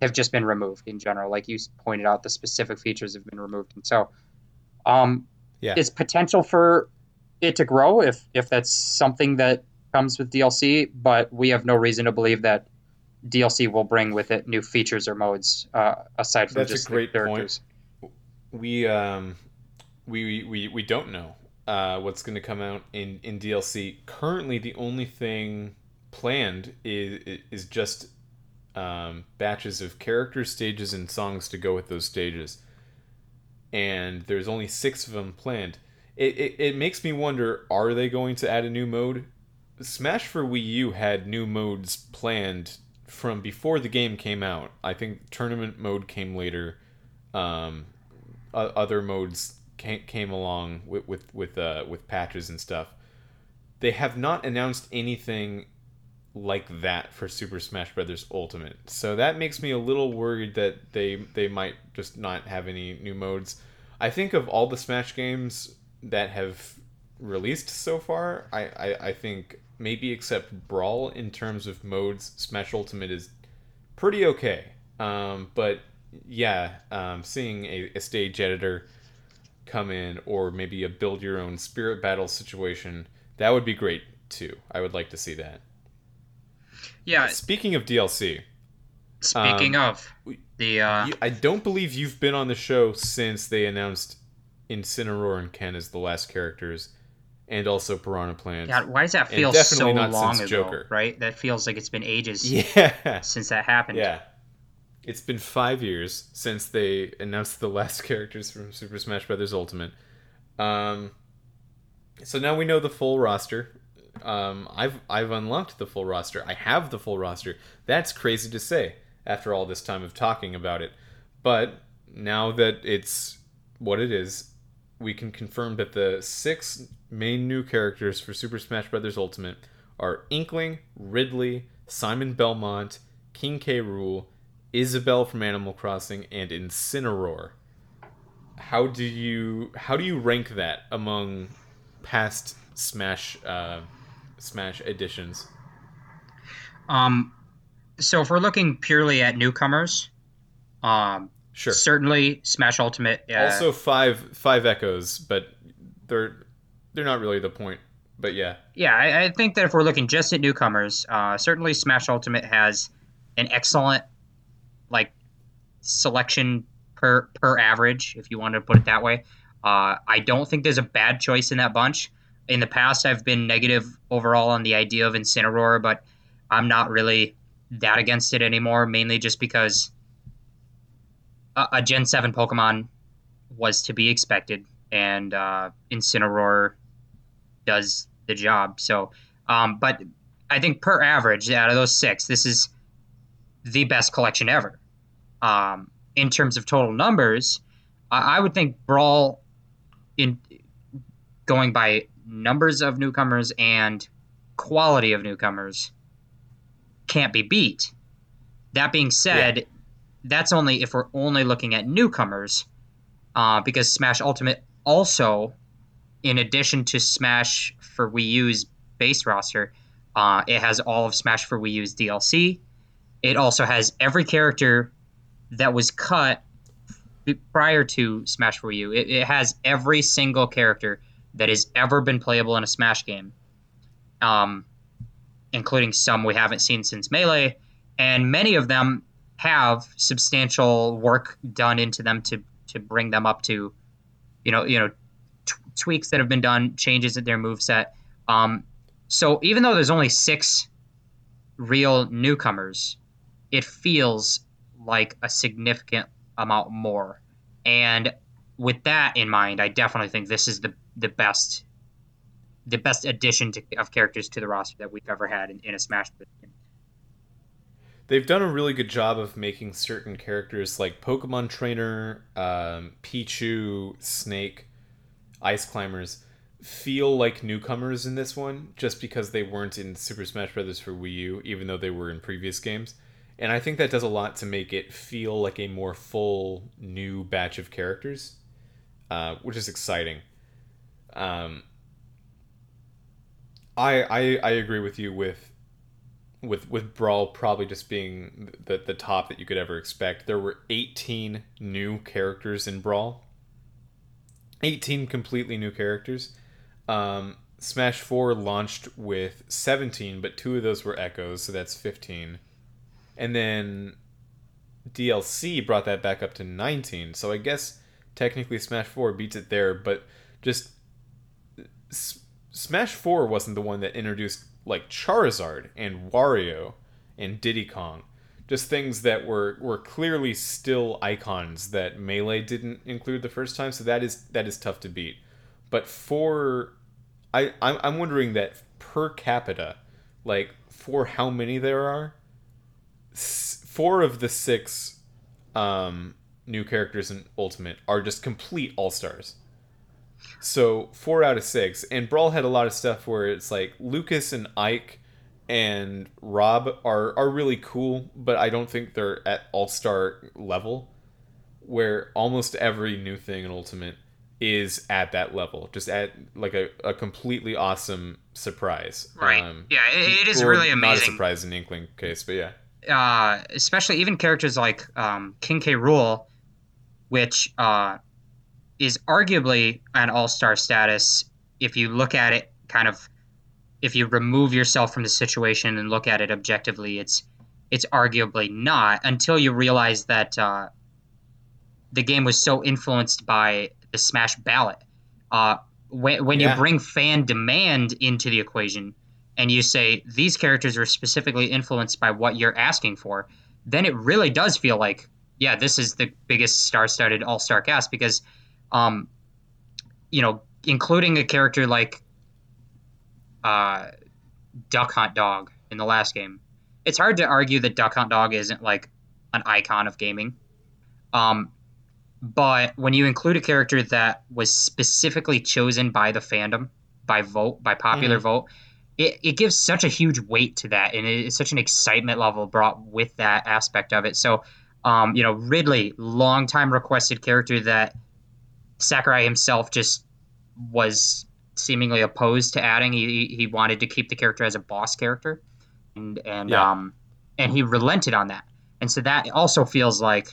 Speaker 2: have just been removed in general. Like you pointed out, the specific features have been removed, and so um, yeah. it's potential for it to grow if if that's something that comes with DLC, but we have no reason to believe that DLC will bring with it new features or modes uh, aside from
Speaker 1: that's
Speaker 2: just
Speaker 1: a great point. We um we we we don't know uh, what's going to come out in in DLC. Currently, the only thing planned is is just um, batches of characters, stages, and songs to go with those stages. And there's only six of them planned it, it, it makes me wonder are they going to add a new mode? Smash for Wii U had new modes planned from before the game came out. I think tournament mode came later. Um, other modes came, came along with with with, uh, with patches and stuff. They have not announced anything like that for Super Smash Bros. Ultimate. So that makes me a little worried that they they might just not have any new modes. I think of all the Smash games, that have released so far, I, I, I think maybe except Brawl in terms of modes, Smash Ultimate is pretty okay. Um, but yeah, um, seeing a, a stage editor come in or maybe a build your own spirit battle situation, that would be great too. I would like to see that.
Speaker 2: Yeah.
Speaker 1: Speaking of DLC,
Speaker 2: Speaking
Speaker 1: Um,
Speaker 2: of the uh,
Speaker 1: I don't believe you've been on the show since they announced Incineroar and Ken as the last characters, and also Piranha Plant.
Speaker 2: God, why does that feel so long
Speaker 1: since
Speaker 2: ago?
Speaker 1: Joker.
Speaker 2: Right? That feels like it's been ages
Speaker 1: Yeah.
Speaker 2: since that happened.
Speaker 1: Yeah. It's been five years since they announced the last characters from Super Smash Bros. Ultimate. Um, so now we know the full roster. Um, I've I've unlocked the full roster. I have the full roster. That's crazy to say after all this time of talking about it. But now that it's what it is, we can confirm that the six main new characters for Super Smash Bros. Ultimate are Inkling, Ridley, Simon Belmont, King K. Rool, Isabelle from Animal Crossing, and Incineroar. How do you how do you rank that among past Smash uh, Smash editions?
Speaker 2: Um, so if we're looking purely at newcomers, um,
Speaker 1: Sure.
Speaker 2: certainly Smash Ultimate. Uh,
Speaker 1: also five five echoes, but they're they're not really the point. But yeah,
Speaker 2: yeah, I, I think that if we're looking just at newcomers, uh, certainly Smash Ultimate has an excellent like selection per per average, if you want to put it that way. Uh, I don't think there's a bad choice in that bunch. In the past, I've been negative overall on the idea of Incineroar, but I'm not really that against it anymore. Mainly just because a, a Gen Seven Pokemon was to be expected, and uh, Incineroar does the job. So, um, but I think per average, out of those six, this is the best collection ever. Um, in terms of total numbers, I, I would think Brawl, in going by numbers of newcomers and quality of newcomers, can't be beat. That being said, that's only if we're only looking at newcomers, uh, because Smash Ultimate also in addition to Smash for Wii U's base roster, uh, it has all of Smash for Wii U's DLC. It also has every character that was cut prior to Smash for Wii U. It, it has every single character that has ever been playable in a Smash game, um, including some we haven't seen since Melee, and many of them have substantial work done into them to to bring them up to, you know, you know, t- tweaks that have been done, changes at their moveset. Um, so even though there's only six real newcomers, it feels like a significant amount more. And with that in mind, I definitely think this is the the best the best addition to, of characters to the roster that we've ever had in, in a Smash game.
Speaker 1: they've done a really good job of making certain characters like Pokemon Trainer, um, Pichu, Snake, Ice Climbers feel like newcomers in this one, just because they weren't in Super Smash Bros. for Wii U, even though they were in previous games. And I think that does a lot to make it feel like a more full new batch of characters, uh, which is exciting. Um, I, I I agree with you with with with Brawl probably just being the the top that you could ever expect. There were 18 new characters in Brawl. 18 completely new characters. Um, Smash 4 launched with 17, but two of those were echoes, so that's 15. And then DLC brought that back up to 19. So I guess technically Smash 4 beats it there, but just S- Smash 4 wasn't the one that introduced like Charizard and Wario and Diddy Kong. Just things that were were clearly still icons that Melee didn't include the first time, so that is that is tough to beat. But for I I'm, I'm wondering that per capita, like for how many there are, s- four of the six um, new characters in Ultimate are just complete all stars. So four out of six, and Brawl had a lot of stuff where it's like Lucas and Ike and Rob are are really cool, but I don't think they're at all star level. Where almost every new thing in Ultimate is at that level, just at like a, a completely awesome surprise.
Speaker 2: Right.
Speaker 1: Um,
Speaker 2: yeah, it, it is really
Speaker 1: Not a
Speaker 2: amazing.
Speaker 1: surprise in Inkling case, but yeah.
Speaker 2: uh, especially even characters like um, King K. Rool, which uh, is arguably an all-star status if you look at it kind of if you remove yourself from the situation and look at it objectively, it's it's arguably not until you realize that uh, the game was so influenced by the Smash ballot. Uh, when when
Speaker 1: Yeah.
Speaker 2: you bring fan demand into the equation and you say these characters are specifically influenced by what you're asking for, then it really does feel like, yeah, this is the biggest star-studded all-star cast because, um, you know, including a character like uh, Duck Hunt Dog in the last game, it's hard to argue that Duck Hunt Dog isn't like an icon of gaming. Um, but when you include a character that was specifically chosen by the fandom, by vote, by popular vote, it, it gives such a huge weight to that, and it's such an excitement level brought with that aspect of it. So, um, you know, Ridley, longtime requested character that Sakurai himself just was seemingly opposed to adding. He, he wanted to keep the character as a boss character, and and
Speaker 1: Yeah.
Speaker 2: um and he relented on that. And so that also feels like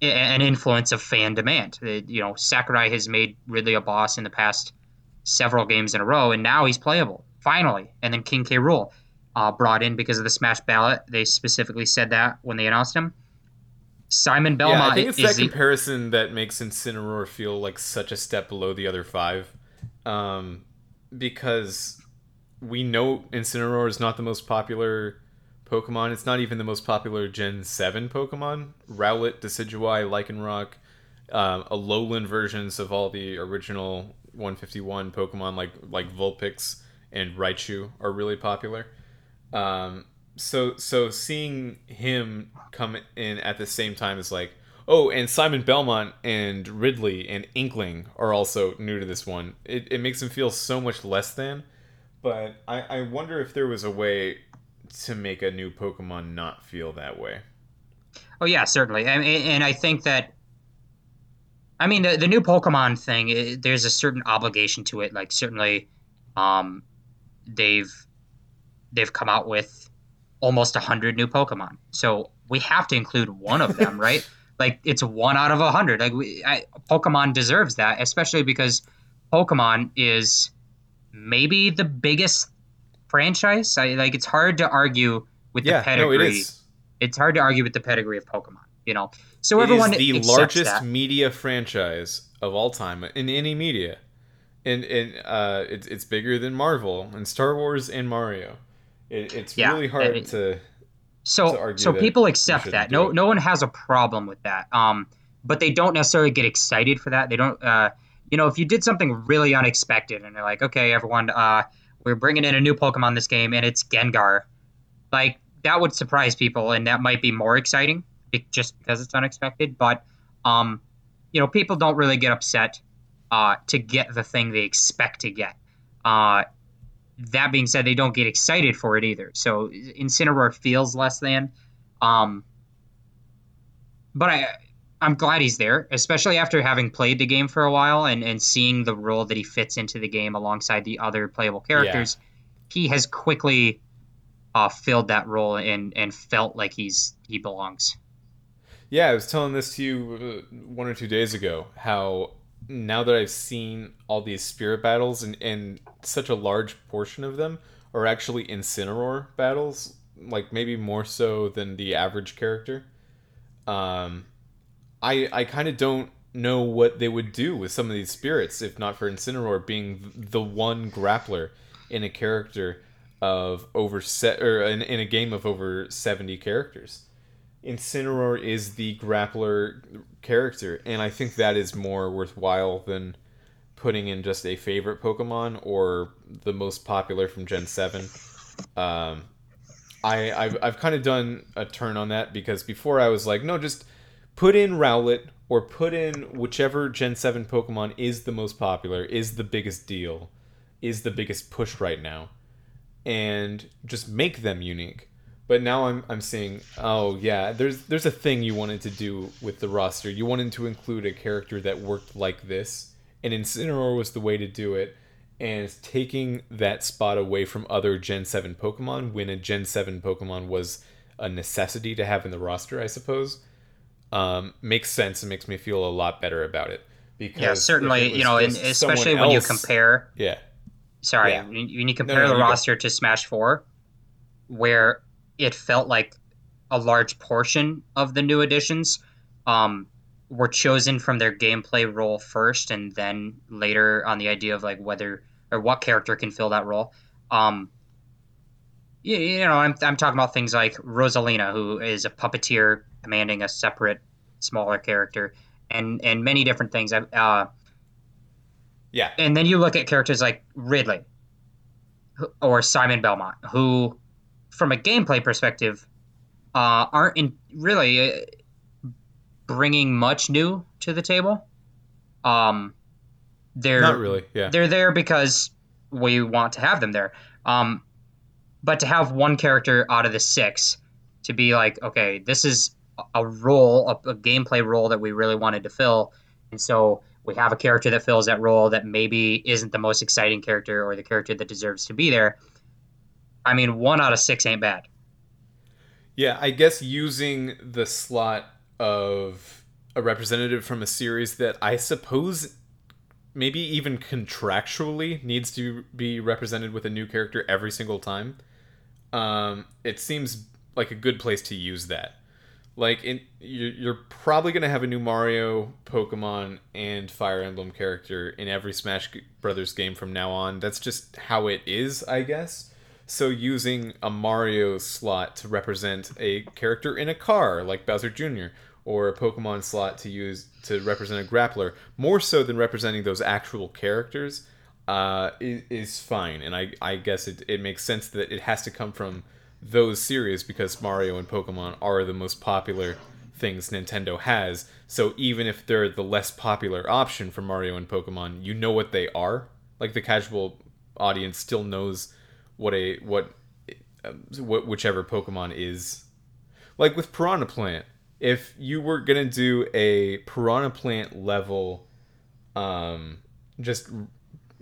Speaker 2: an influence of fan demand. You know, Sakurai has made Ridley a boss in the past several games in a row, and now he's playable finally. And then King K. Rool uh, brought in because of the Smash ballot. They specifically said that when they announced him. Simon Belmont
Speaker 1: yeah, I think it's
Speaker 2: is
Speaker 1: that comparison that makes Incineroar feel like such a step below the other five, um, because we know Incineroar is not the most popular Pokemon. It's not even the most popular Gen Seven Pokemon. Rowlet, Decidueye, Lycanroc, um, Alolan versions of all the original 151 Pokemon like like Vulpix and Raichu are really popular. Um, so so seeing him come in at the same time is like oh and simon belmont and ridley and inkling are also new to this one. It, it makes him feel so much less than but I, I wonder if there was a way to make a new pokemon not feel that way.
Speaker 2: Oh yeah, certainly, and, and I think that, I mean, the, the new Pokemon thing, there's a certain obligation to it. Like certainly, um, they've they've come out with almost hundred new Pokemon, so we have to include one of them, right? Like it's one out of a hundred. Like we, I, Pokemon deserves that, especially because Pokemon is maybe the biggest franchise. I, like it's hard to argue with the
Speaker 1: yeah no
Speaker 2: pedigree
Speaker 1: it is
Speaker 2: it's hard to argue with the pedigree of Pokemon, you know. So
Speaker 1: It
Speaker 2: everyone
Speaker 1: is the largest
Speaker 2: that.
Speaker 1: media franchise of all time in any media and, and uh, it's, it's bigger than marvel and star wars and mario it, it's
Speaker 2: Yeah,
Speaker 1: really hard
Speaker 2: it-
Speaker 1: to
Speaker 2: So
Speaker 1: argue
Speaker 2: so people accept that. No no one has a problem with that. Um, but they don't necessarily get excited for that. They don't. Uh, you know, if you did something really unexpected and they're like, okay, everyone, uh, we're bringing in a new Pokemon this game and it's Gengar, like that would surprise people and that might be more exciting just because it's unexpected. But um, you know, people don't really get upset uh, to get the thing they expect to get. Uh, that being said, they don't get excited for it either. So Incineroar feels less than. Um, but I, I'm glad he's there, especially after having played the game for a while and, and seeing the role that he fits into the game alongside the other playable characters. Yeah. He has quickly uh, filled that role and, and felt like he's he belongs.
Speaker 1: Yeah, I was telling this to you uh, one or two days ago. How now that I've seen all these spirit battles, and, and such a large portion of them are actually Incineroar battles, like maybe more so than the average character. Um, I I kind of don't know what they would do with some of these spirits if not for Incineroar being the one grappler in a character of over set or in, in a game of over seventy characters. Incineroar is the grappler character, and I think that is more worthwhile than putting in just a favorite Pokemon or the most popular from Gen Seven. Um, I I've, I've kind of done a turn on that because before I was like, no, just put in Rowlet or put in whichever Gen Seven Pokemon is the most popular, is the biggest deal, is the biggest push right now, and just make them unique. But now I'm I'm seeing, oh yeah, there's there's a thing you wanted to do with the roster. You wanted to include a character that worked like this, and Incineroar was the way to do it. And it's taking that spot away from other Gen 7 Pokemon when a Gen 7 Pokemon was a necessity to have in the roster, I suppose. Um, makes sense and makes me feel a lot better about it. Because
Speaker 2: Yeah, certainly. You know, and especially when you compare
Speaker 1: Yeah.
Speaker 2: sorry,
Speaker 1: Yeah.
Speaker 2: when you compare
Speaker 1: no,
Speaker 2: the
Speaker 1: you go.
Speaker 2: roster to Smash Four, where it felt like a large portion of the new additions um, were chosen from their gameplay role first, and then later on the idea of like whether or what character can fill that role. Um, you, you know, I'm I'm talking about things like Rosalina, who is a puppeteer commanding a separate, smaller character, and and many different things. Uh,
Speaker 1: Yeah.
Speaker 2: and then you look at characters like Ridley or Simon Belmont, who, from a gameplay perspective, uh, aren't in really uh, bringing much new to the table. Um, they're
Speaker 1: Not really. Yeah.
Speaker 2: they're there because we want to have them there. Um, but to have one character out of the six to be like, okay, this is a role, a, a gameplay role that we really wanted to fill, and so we have a character that fills that role that maybe isn't the most exciting character or the character that deserves to be there. I mean, one out of six ain't bad.
Speaker 1: Yeah, I guess using the slot of a representative from a series that I suppose maybe even contractually needs to be represented with a new character every single time. Um, it seems like a good place to use that. Like, in, you're, you're probably going to have a new Mario, Pokemon, and Fire Emblem character in every Smash Brothers game from now on. That's just how it is, I guess. So using a Mario slot to represent a character in a car like Bowser Jr. or a Pokemon slot to use to represent a grappler, more so than representing those actual characters, uh, is, is fine. And I, I guess it, it makes sense that it has to come from those series because Mario and Pokemon are the most popular things Nintendo has. So even if they're the less popular option for Mario and Pokemon, you know what they are. Like the casual audience still knows what a what what whichever Pokemon is. Like with Piranha Plant, if you were gonna do a Piranha Plant level, um, just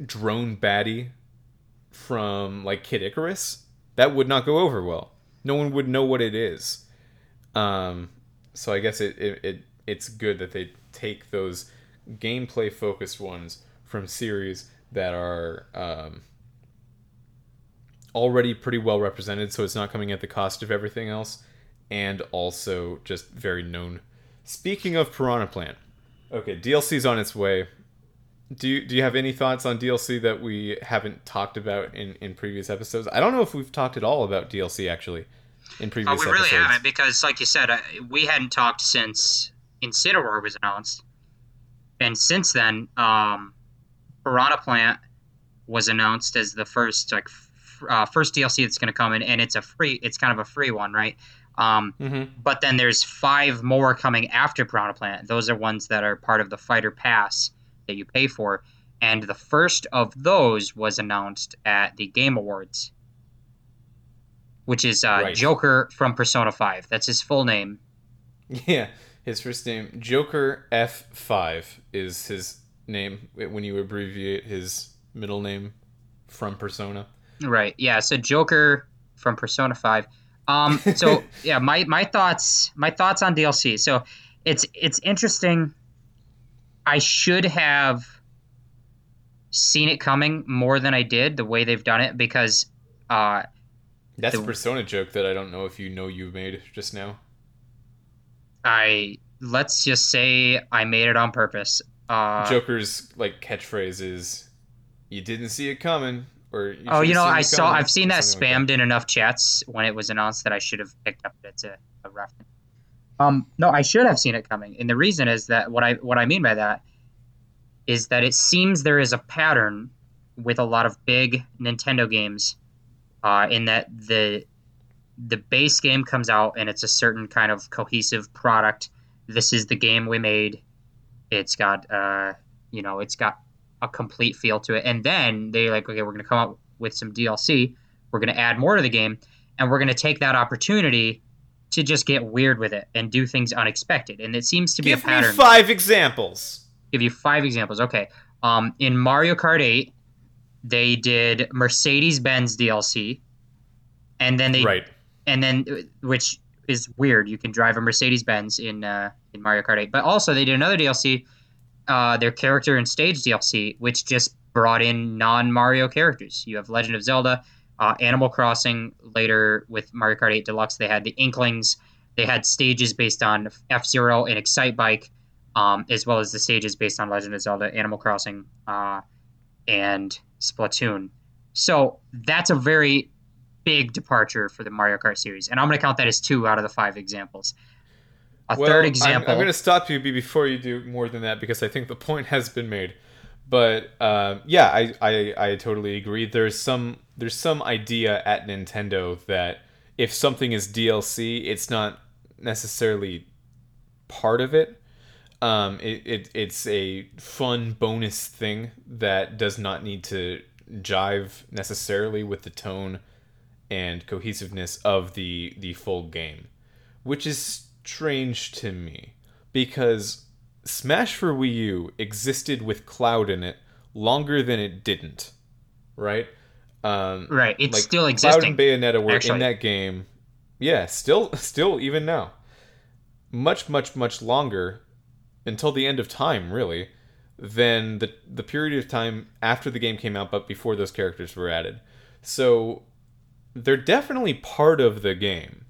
Speaker 1: drone baddie from like Kid Icarus, that would not go over well. No one would know what it is. Um, so I guess it, it, it it's good that they take those gameplay focused ones from series that are um, already pretty well represented, so it's not coming at the cost of everything else, and also just very known. Speaking of Piranha Plant, okay, DLC's on its way. Do you, do you have any thoughts on DLC that we haven't talked about in, in previous episodes? I don't know if we've talked at all about DLC actually in previous episodes.
Speaker 2: Oh, we really
Speaker 1: episodes.
Speaker 2: haven't because, like you said, uh, we hadn't talked since Incineroar was announced, and since then, um, Piranha Plant was announced as the first like uh, first DLC that's going to come in, and it's a free. It's kind of a free one, right? Um,
Speaker 1: Mm-hmm.
Speaker 2: but then there's five more coming after Piranha Plant. Those are ones that are part of the Fighter Pass that you pay for, and the first of those was announced at the Game Awards, which is uh,
Speaker 1: Right.
Speaker 2: Joker from Persona Five. That's his full name.
Speaker 1: Yeah, his first name Joker F five is his name when you abbreviate his middle name from Persona.
Speaker 2: Right. Yeah. So Joker from Persona Five. Um. So yeah, my my thoughts my thoughts on DLC. So it's it's interesting. I should have seen it coming more than I did the way they've done it because uh
Speaker 1: That's
Speaker 2: The-
Speaker 1: a Persona joke that I don't know if you know you made just now.
Speaker 2: I let's just say I made it on purpose. Uh,
Speaker 1: Joker's like catchphrase is, "You didn't see it coming," or you
Speaker 2: oh, you know, I saw I've seen that
Speaker 1: something like
Speaker 2: spammed in enough chats when it was announced that I should have picked up it's a, a reference. Um, no, I should have seen it coming, and the reason is that what I what I mean by that is that it seems there is a pattern with a lot of big Nintendo games, uh, in that the the base game comes out and it's a certain kind of cohesive product. This is the game we made. It's got uh, you know, it's got a complete feel to it, and then they like, okay, we're gonna come up with some DLC. We're gonna add more to the game, and we're gonna take that opportunity to just get weird with it and do things unexpected. And it seems to be
Speaker 1: Give
Speaker 2: a pattern Give
Speaker 1: me five examples.
Speaker 2: give you five examples. Okay. Um, in Mario Kart 8, they did Mercedes Benz DLC, and then they
Speaker 1: right.
Speaker 2: and then which is weird. You can drive a Mercedes Benz in uh, in Mario Kart 8, but also they did another DLC, uh, their character and stage DLC, which just brought in non Mario characters. You have Legend of Zelda, uh, Animal Crossing. Later with Mario Kart 8 Deluxe, they had the Inklings. They had stages based on F Zero and Excitebike, um, as well as the stages based on Legend of Zelda, Animal Crossing, uh, and Splatoon. So that's a very big departure for the Mario Kart series, and I'm going to count that as two out of the five examples. A
Speaker 1: well,
Speaker 2: third example.
Speaker 1: I'm, I'm going to stop you before you do more than that because I think the point has been made. But uh, yeah, I, I I totally agree. There's some there's some idea at Nintendo that if something is DLC, it's not necessarily part of it. Um, it, it it's a fun bonus thing that does not need to jive necessarily with the tone and cohesiveness of the the full game, which is strange to me because Smash for Wii U existed with Cloud in it longer than it didn't, right? Um,
Speaker 2: right, it's like still existing.
Speaker 1: Cloud and Bayonetta were actually. in that game. Yeah, still, still, even now, much, much, much longer until the end of time, really, than the the period of time after the game came out, but before those characters were added. So they're definitely part of the game.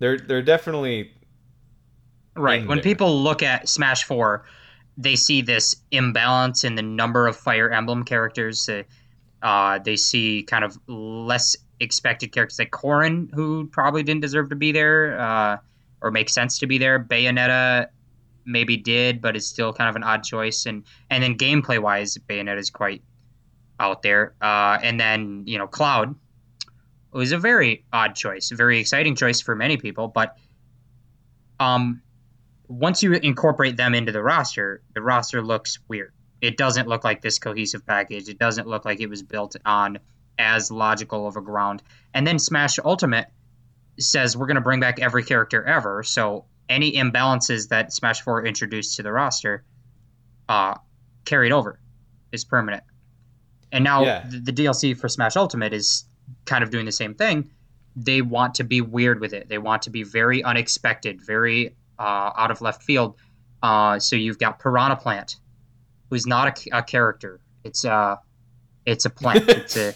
Speaker 1: They're they're definitely
Speaker 2: right. When there. people look at Smash Four, they see this imbalance in the number of Fire Emblem characters. Uh, they see kind of less expected characters like Corrin, who probably didn't deserve to be there uh, or make sense to be there. Bayonetta maybe did, but it's still kind of an odd choice. And and then gameplay wise, Bayonetta is quite out there. Uh, and then you know Cloud was a very odd choice, a very exciting choice for many people. But um, once you incorporate them into the roster, the roster looks weird. It doesn't look like this cohesive package. It doesn't look like it was built on as logical of a ground. And then Smash Ultimate says we're going to bring back every character ever. So any imbalances that Smash 4 introduced to the roster uh, carried over is permanent. And now yeah. the, the, DLC for Smash Ultimate is kind of doing the same thing. They want to be weird with it. They want to be very unexpected, very uh, out of left field. Uh, so you've got Piranha Plant, who's not a, a character. It's a, uh, it's a plant. it's a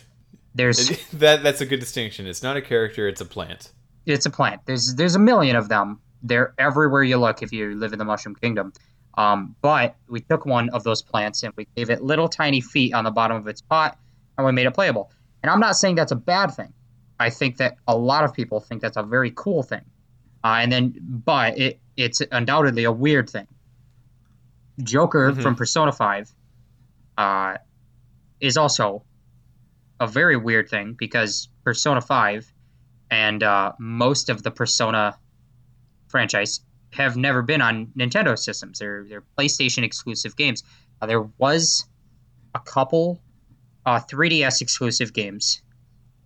Speaker 2: there's
Speaker 1: that that's a good distinction. It's not a character. It's a plant.
Speaker 2: It's a plant. There's there's a million of them they're everywhere you look if you live in the Mushroom Kingdom. Um, but we took one of those plants and we gave it little tiny feet on the bottom of its pot and we made it playable. And I'm not saying that's a bad thing. I think that a lot of people think that's a very cool thing. Uh, and then, but it it's undoubtedly a weird thing. Joker mm-hmm. from Persona 5 uh, is also a very weird thing because Persona 5 and uh, most of the Persona franchise have never been on Nintendo systems. They're they're PlayStation exclusive games. Uh, there was a couple uh, 3DS exclusive games.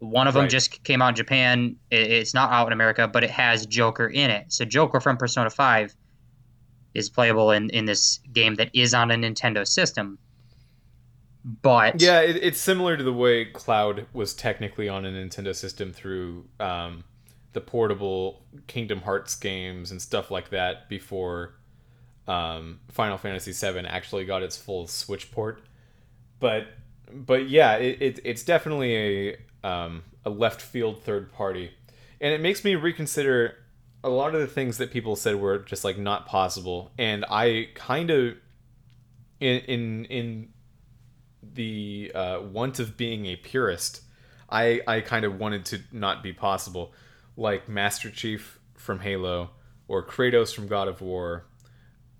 Speaker 2: One of them right. just came out in Japan. It's not out in America, but it has Joker in it. So Joker from Persona 5 is playable in, in this game that is on a Nintendo system. But
Speaker 1: yeah, it, it's similar to the way Cloud was technically on a Nintendo system through um, the portable Kingdom Hearts games and stuff like that before um, Final Fantasy VII actually got its full Switch port. But but yeah, it, it it's definitely a um, a left field third party, and it makes me reconsider a lot of the things that people said were just like not possible, and I kind of in in in the uh, want of being a purist, I I kind of wanted to not be possible. Like Master Chief from Halo or Kratos from God of War,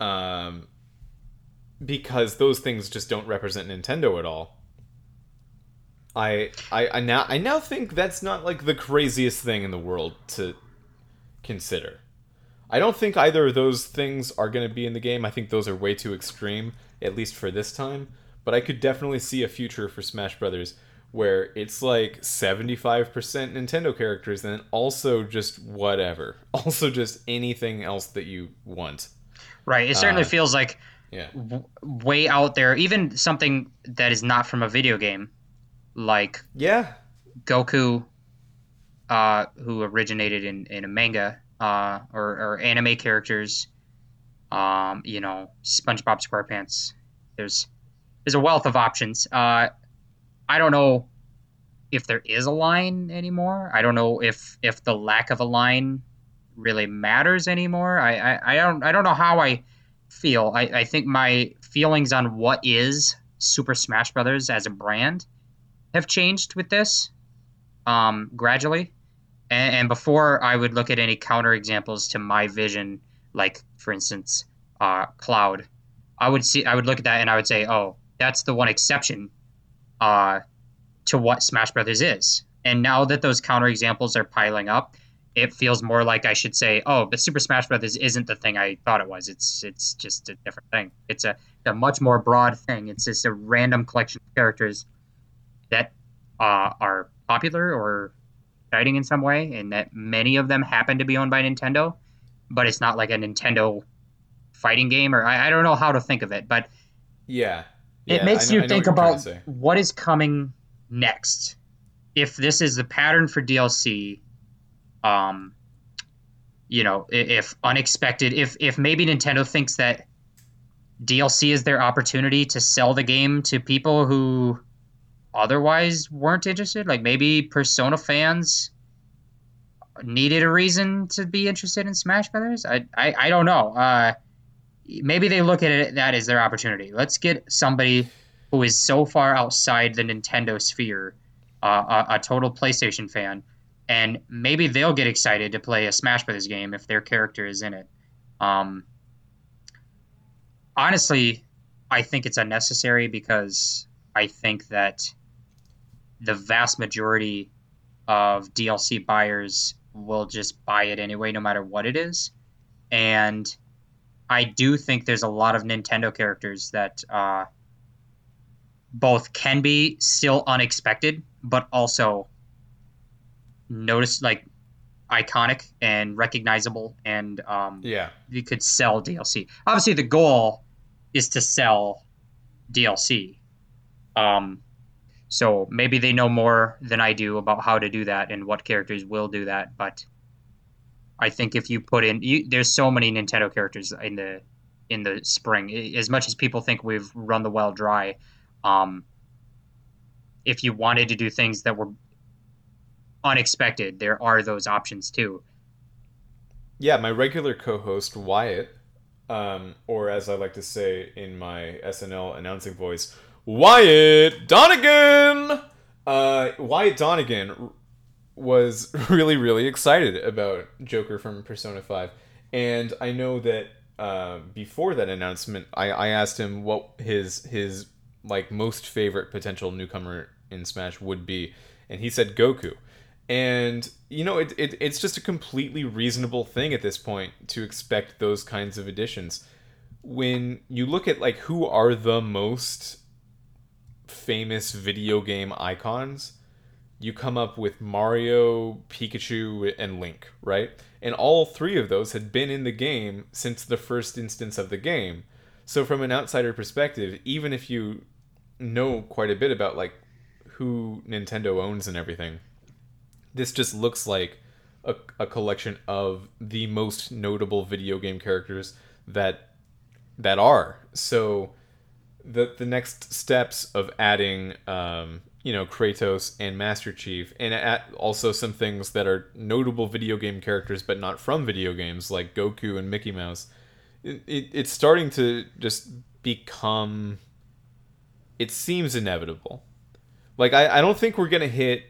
Speaker 1: um, because those things just don't represent Nintendo at all. I, I I now I now think that's not like the craziest thing in the world to consider. I don't think either of those things are going to be in the game. I think those are way too extreme, at least for this time. But I could definitely see a future for Smash Brothers where it's like 75% Nintendo characters and also just whatever. Also just anything else that you want.
Speaker 2: Right. It certainly uh, feels like yeah. W- way out there, even something that is not from a video game like
Speaker 1: Yeah.
Speaker 2: Goku uh, who originated in, in a manga uh, or, or anime characters um, you know, SpongeBob SquarePants. There's there's a wealth of options. Uh, I don't know if there is a line anymore. I don't know if if the lack of a line really matters anymore. I I, I don't I don't know how I feel. I, I think my feelings on what is Super Smash Brothers as a brand have changed with this um, gradually. And, and before I would look at any counter examples to my vision, like for instance, uh, Cloud, I would see I would look at that and I would say, oh, that's the one exception uh, to what Smash Brothers is. And now that those counter examples are piling up, it feels more like I should say, "Oh, but Super Smash Brothers isn't the thing I thought it was. It's it's just a different thing. It's a, a much more broad thing. It's just a random collection of characters that uh, are popular or exciting in some way, and that many of them happen to be owned by Nintendo. But it's not like a Nintendo fighting game, or I, I don't know how to think of it. But
Speaker 1: yeah,
Speaker 2: yeah it makes know, you think about what is coming next. If this is the pattern for DLC um, you know, if unexpected, if if maybe Nintendo thinks that DLC is their opportunity to sell the game to people who otherwise weren't interested, like maybe Persona fans needed a reason to be interested in Smash Brothers. I I, I don't know. Uh, maybe they look at it that as their opportunity. Let's get somebody who is so far outside the Nintendo sphere, uh, a, a total PlayStation fan, and maybe they'll get excited to play a Smash Brothers game if their character is in it. Um, honestly, I think it's unnecessary because I think that the vast majority of DLC buyers will just buy it anyway, no matter what it is. And I do think there's a lot of Nintendo characters that uh, both can be still unexpected, but also notice like iconic and recognizable and um,
Speaker 1: yeah.
Speaker 2: you could sell dlc obviously the goal is to sell dlc um, so maybe they know more than i do about how to do that and what characters will do that but i think if you put in you, there's so many nintendo characters in the in the spring as much as people think we've run the well dry um, if you wanted to do things that were unexpected, there are those options too.
Speaker 1: Yeah, my regular co-host Wyatt, um, or as I like to say in my SNL announcing voice, Wyatt Donegan. Uh, Wyatt Donegan was really really excited about Joker from Persona Five, and I know that uh, before that announcement, I, I asked him what his his like most favorite potential newcomer in Smash would be, and he said Goku. And you know it, it, it's just a completely reasonable thing at this point to expect those kinds of additions. When you look at like who are the most famous video game icons you come up with mario pikachu and link right? And all three of those had been in the game since the first instance of the game. So from an outsider perspective even if you know quite a bit about like who nintendo owns and everything this just looks like a, a collection of the most notable video game characters that that are. So the the next steps of adding um, you know Kratos and Master Chief and also some things that are notable video game characters but not from video games like Goku and Mickey Mouse it, it, it's starting to just become it seems inevitable. Like I, I don't think we're gonna hit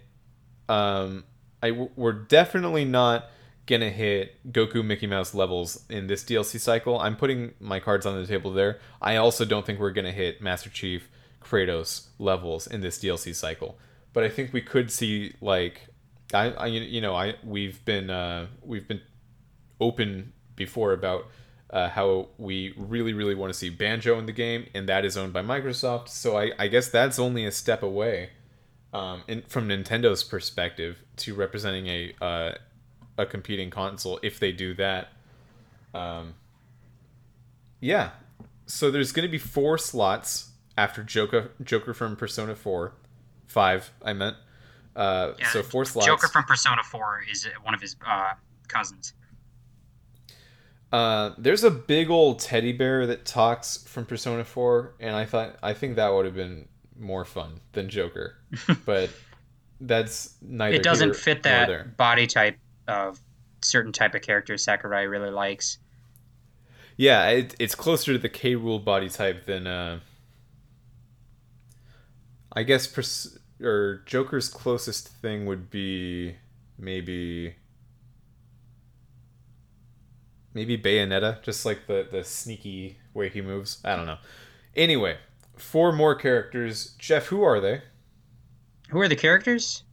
Speaker 1: um, I we're definitely not gonna hit Goku Mickey Mouse levels in this DLC cycle. I'm putting my cards on the table there. I also don't think we're gonna hit Master Chief Kratos levels in this DLC cycle. But I think we could see like I, I you know I we've been uh, we've been open before about uh, how we really really want to see Banjo in the game, and that is owned by Microsoft. So I, I guess that's only a step away um, from Nintendo's perspective to representing a uh, a competing console if they do that. Um, yeah, so there's going to be four slots after Joker Joker from Persona Four, five I meant. Uh, yeah, so four slots.
Speaker 2: Joker from Persona Four is one of his uh, cousins.
Speaker 1: Uh, there's a big old teddy bear that talks from Persona 4, and I thought I think that would have been more fun than Joker, but that's neither.
Speaker 2: It doesn't fit that
Speaker 1: there.
Speaker 2: body type of certain type of characters Sakurai really likes.
Speaker 1: Yeah, it, it's closer to the K. Rool body type than uh, I guess pers- or Joker's closest thing would be maybe maybe Bayonetta, just like the the sneaky way he moves. I don't know. Anyway, four more characters. Jeff, who are they?
Speaker 2: Who are the characters?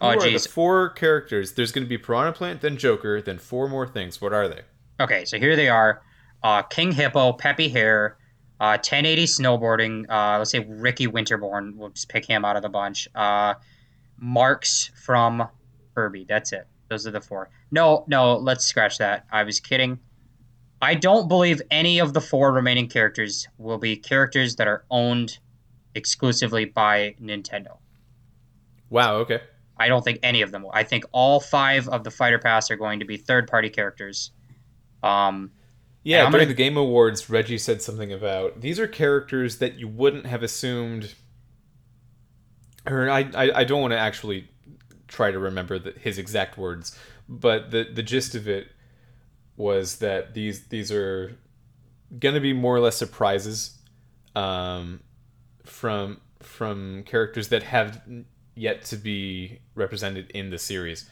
Speaker 2: Oh, jeez.
Speaker 1: four characters? There's going to be Piranha Plant, then Joker, then four more things. What are they?
Speaker 2: Okay, so here they are: uh, King Hippo, Peppy Hare, uh, 1080 snowboarding. Uh, let's say Ricky Winterborn. We'll just pick him out of the bunch. Uh, Marx from Kirby. That's it. Those are the four. No, no, let's scratch that. I was kidding. I don't believe any of the four remaining characters will be characters that are owned exclusively by Nintendo.
Speaker 1: Wow. Okay.
Speaker 2: I don't think any of them will. I think all five of the Fighter Pass are going to be third party characters. Um,
Speaker 1: Yeah, during
Speaker 2: gonna-
Speaker 1: the Game Awards, Reggie said something about these are characters that you wouldn't have assumed. Or I, I, I don't want to actually try to remember the, his exact words, but the the gist of it was that these these are going to be more or less surprises um, from from characters that have yet to be represented in the series.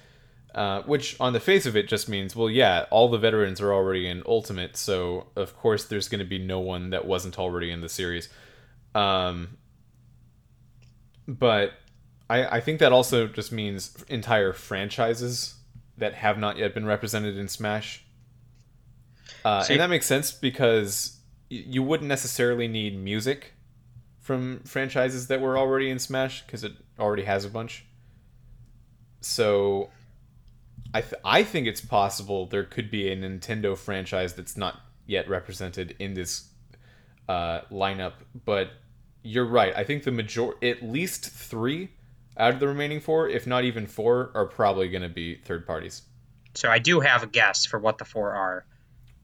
Speaker 1: Uh, which on the face of it just means, well, yeah, all the veterans are already in Ultimate, so of course there's going to be no one that wasn't already in the series. Um, but I, I think that also just means entire franchises that have not yet been represented in Smash. Uh, and that makes sense because y- you wouldn't necessarily need music from franchises that were already in Smash because it already has a bunch. So I th- I think it's possible there could be a Nintendo franchise that's not yet represented in this uh, lineup, but you're right. I think the major at least three out of the remaining four, if not even four, are probably going to be third parties.
Speaker 2: so I do have a guess for what the four are.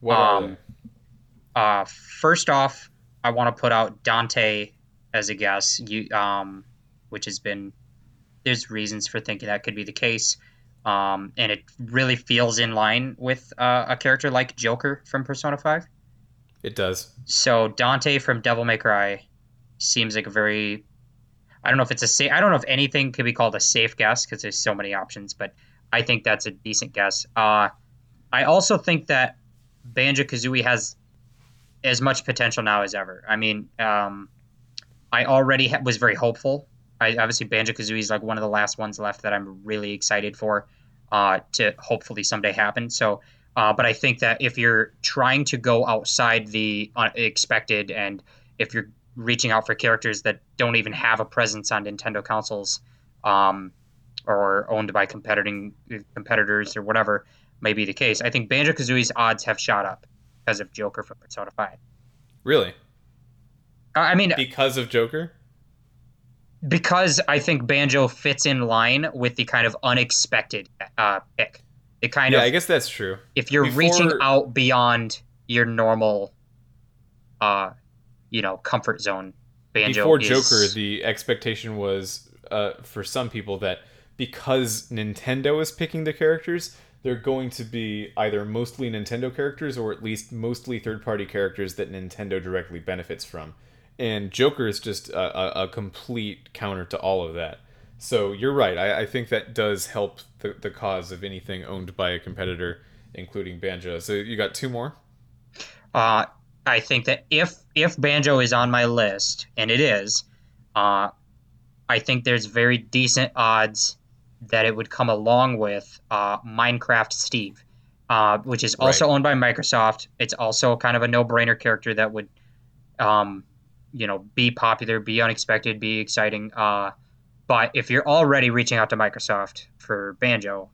Speaker 1: What are
Speaker 2: Um,
Speaker 1: they?
Speaker 2: Uh, first off, I want to put out Dante as a guess. You, um, which has been there's reasons for thinking that could be the case, um, and it really feels in line with uh, a character like Joker from Persona Five.
Speaker 1: It does.
Speaker 2: So Dante from Devil May Cry seems like a very I don't know if it's a safe I don't know if anything could be called a safe guess because there's so many options, but I think that's a decent guess. Uh, I also think that Banjo Kazooie has as much potential now as ever. I mean, um, I already ha- was very hopeful. I, obviously, Banjo Kazooie is like one of the last ones left that I'm really excited for uh, to hopefully someday happen. So, uh, but I think that if you're trying to go outside the unexpected and if you're reaching out for characters that don't even have a presence on Nintendo consoles um, or owned by competing competitors or whatever may be the case, I think Banjo Kazooie's odds have shot up because of Joker from Persona 5.
Speaker 1: Really?
Speaker 2: Uh, I mean,
Speaker 1: Because of Joker?
Speaker 2: Because I think Banjo fits in line with the kind of unexpected uh, pick. It kind
Speaker 1: Yeah,
Speaker 2: of
Speaker 1: I guess that's true.
Speaker 2: if you're
Speaker 1: Before-
Speaker 2: reaching out beyond your normal, uh, you know, comfort zone. Banjo
Speaker 1: Before
Speaker 2: is,
Speaker 1: Joker, the expectation was uh, for some people that because Nintendo is picking the characters, they're going to be either mostly Nintendo characters or at least mostly third-party characters that Nintendo directly benefits from. And Joker is just a, a, a complete counter to all of that. So you're right. I, I think that does help the, the cause of anything owned by a competitor, including Banjo. So you got two more.
Speaker 2: Uh, I think that if if Banjo is on my list, and it is, uh, I think there's very decent odds that it would come along with uh, Minecraft Steve, uh, which is also owned by Microsoft. It's also kind of a no-brainer character that would, um, you know, be popular, be unexpected, be exciting. Uh, but if you're already reaching out to Microsoft for Banjo,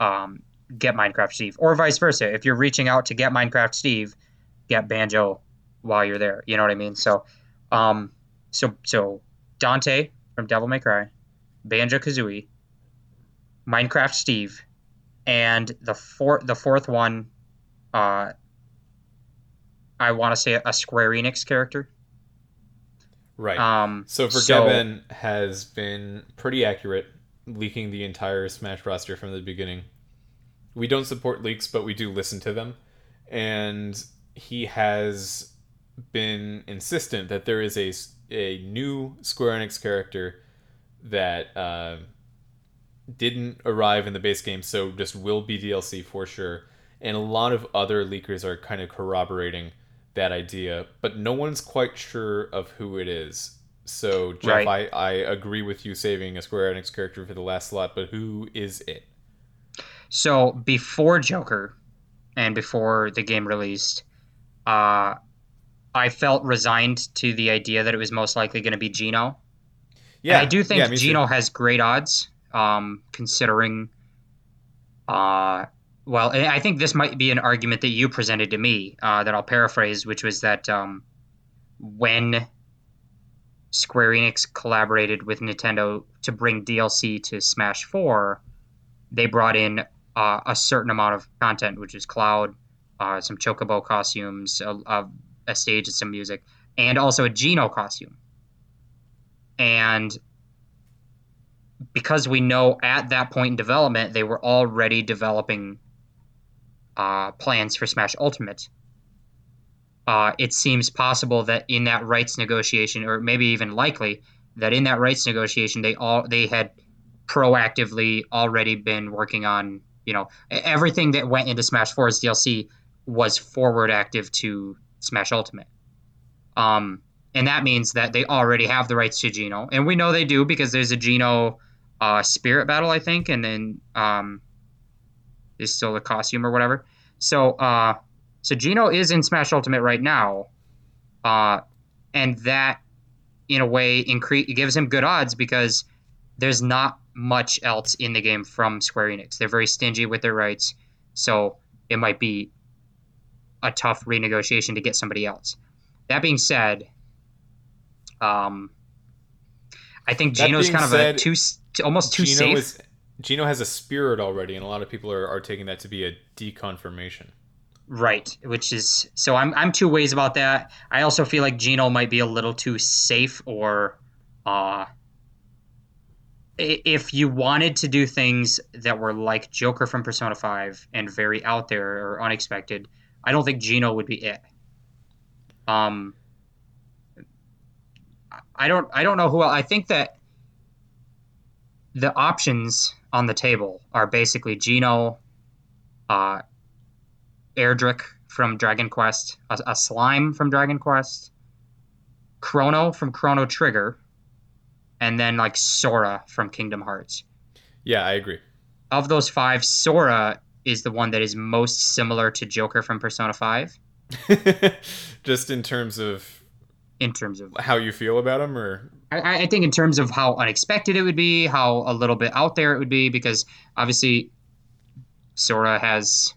Speaker 2: um, get Minecraft Steve, or vice versa. If you're reaching out to get Minecraft Steve, get Banjo while you're there. You know what I mean? So, um, so so Dante from Devil May Cry, Banjo Kazooie, Minecraft Steve, and the four the fourth one, uh, I want to say a Square Enix character.
Speaker 1: Right.
Speaker 2: Um,
Speaker 1: so Forgeven has been pretty accurate, leaking the entire Smash roster from the beginning. We don't support leaks, but we do listen to them, and he has been insistent that there is a a new Square Enix character that uh, didn't arrive in the base game, so just will be DLC for sure. And a lot of other leakers are kind of corroborating that idea, but no one's quite sure of who it is. So, Jeff, right. I, I agree with you saving a Square Enix character for the last slot, but who is it?
Speaker 2: So, before Joker and before the game released, uh, I felt resigned to the idea that it was most likely going to be Geno. Yeah, and I do think yeah, Geno too. has great odds, um, considering. Uh, well, I think this might be an argument that you presented to me uh, that I'll paraphrase, which was that um, when Square Enix collaborated with Nintendo to bring DLC to Smash 4, they brought in uh, a certain amount of content, which is Cloud, uh, some Chocobo costumes, a, a, a, stage and some music, and also a Geno costume. And because we know at that point in development, they were already developing uh, plans for Smash Ultimate. Uh, it seems possible that in that rights negotiation, or maybe even likely, that in that rights negotiation, they all they had proactively already been working on you know everything that went into Smash 4's DLC was forward active to Smash Ultimate. Um, and that means that they already have the rights to Geno, and we know they do because there's a Geno uh, Spirit Battle, I think, and then um, is still the costume or whatever. So, uh, so Geno is in Smash Ultimate right now, uh, and that, in a way, increase it gives him good odds because there's not much else in the game from Square Enix. They're very stingy with their rights, so it might be a tough renegotiation to get somebody else. That being said, um, I think Geno's kind of said, a too almost too Geno safe. Is,
Speaker 1: Geno has a spirit already, and a lot of people are, are taking that to be a deconfirmation.
Speaker 2: Right, which is so I'm I'm two ways about that. I also feel like Geno might be a little too safe or uh if you wanted to do things that were like Joker from Persona 5 and very out there or unexpected, I don't think Geno would be it. Um I don't I don't know who else. I think that the options on the table are basically Geno, uh, Erdrick from Dragon Quest, a, a, Slime from Dragon Quest, Chrono from Chrono Trigger, and then like Sora from Kingdom Hearts.
Speaker 1: Yeah, I agree.
Speaker 2: Of those five, Sora is the one that is most similar to Joker from Persona 5.
Speaker 1: Just in terms of
Speaker 2: in terms of
Speaker 1: how you feel about him or
Speaker 2: I, I, think in terms of how unexpected it would be how a little bit out there it would be because obviously sora has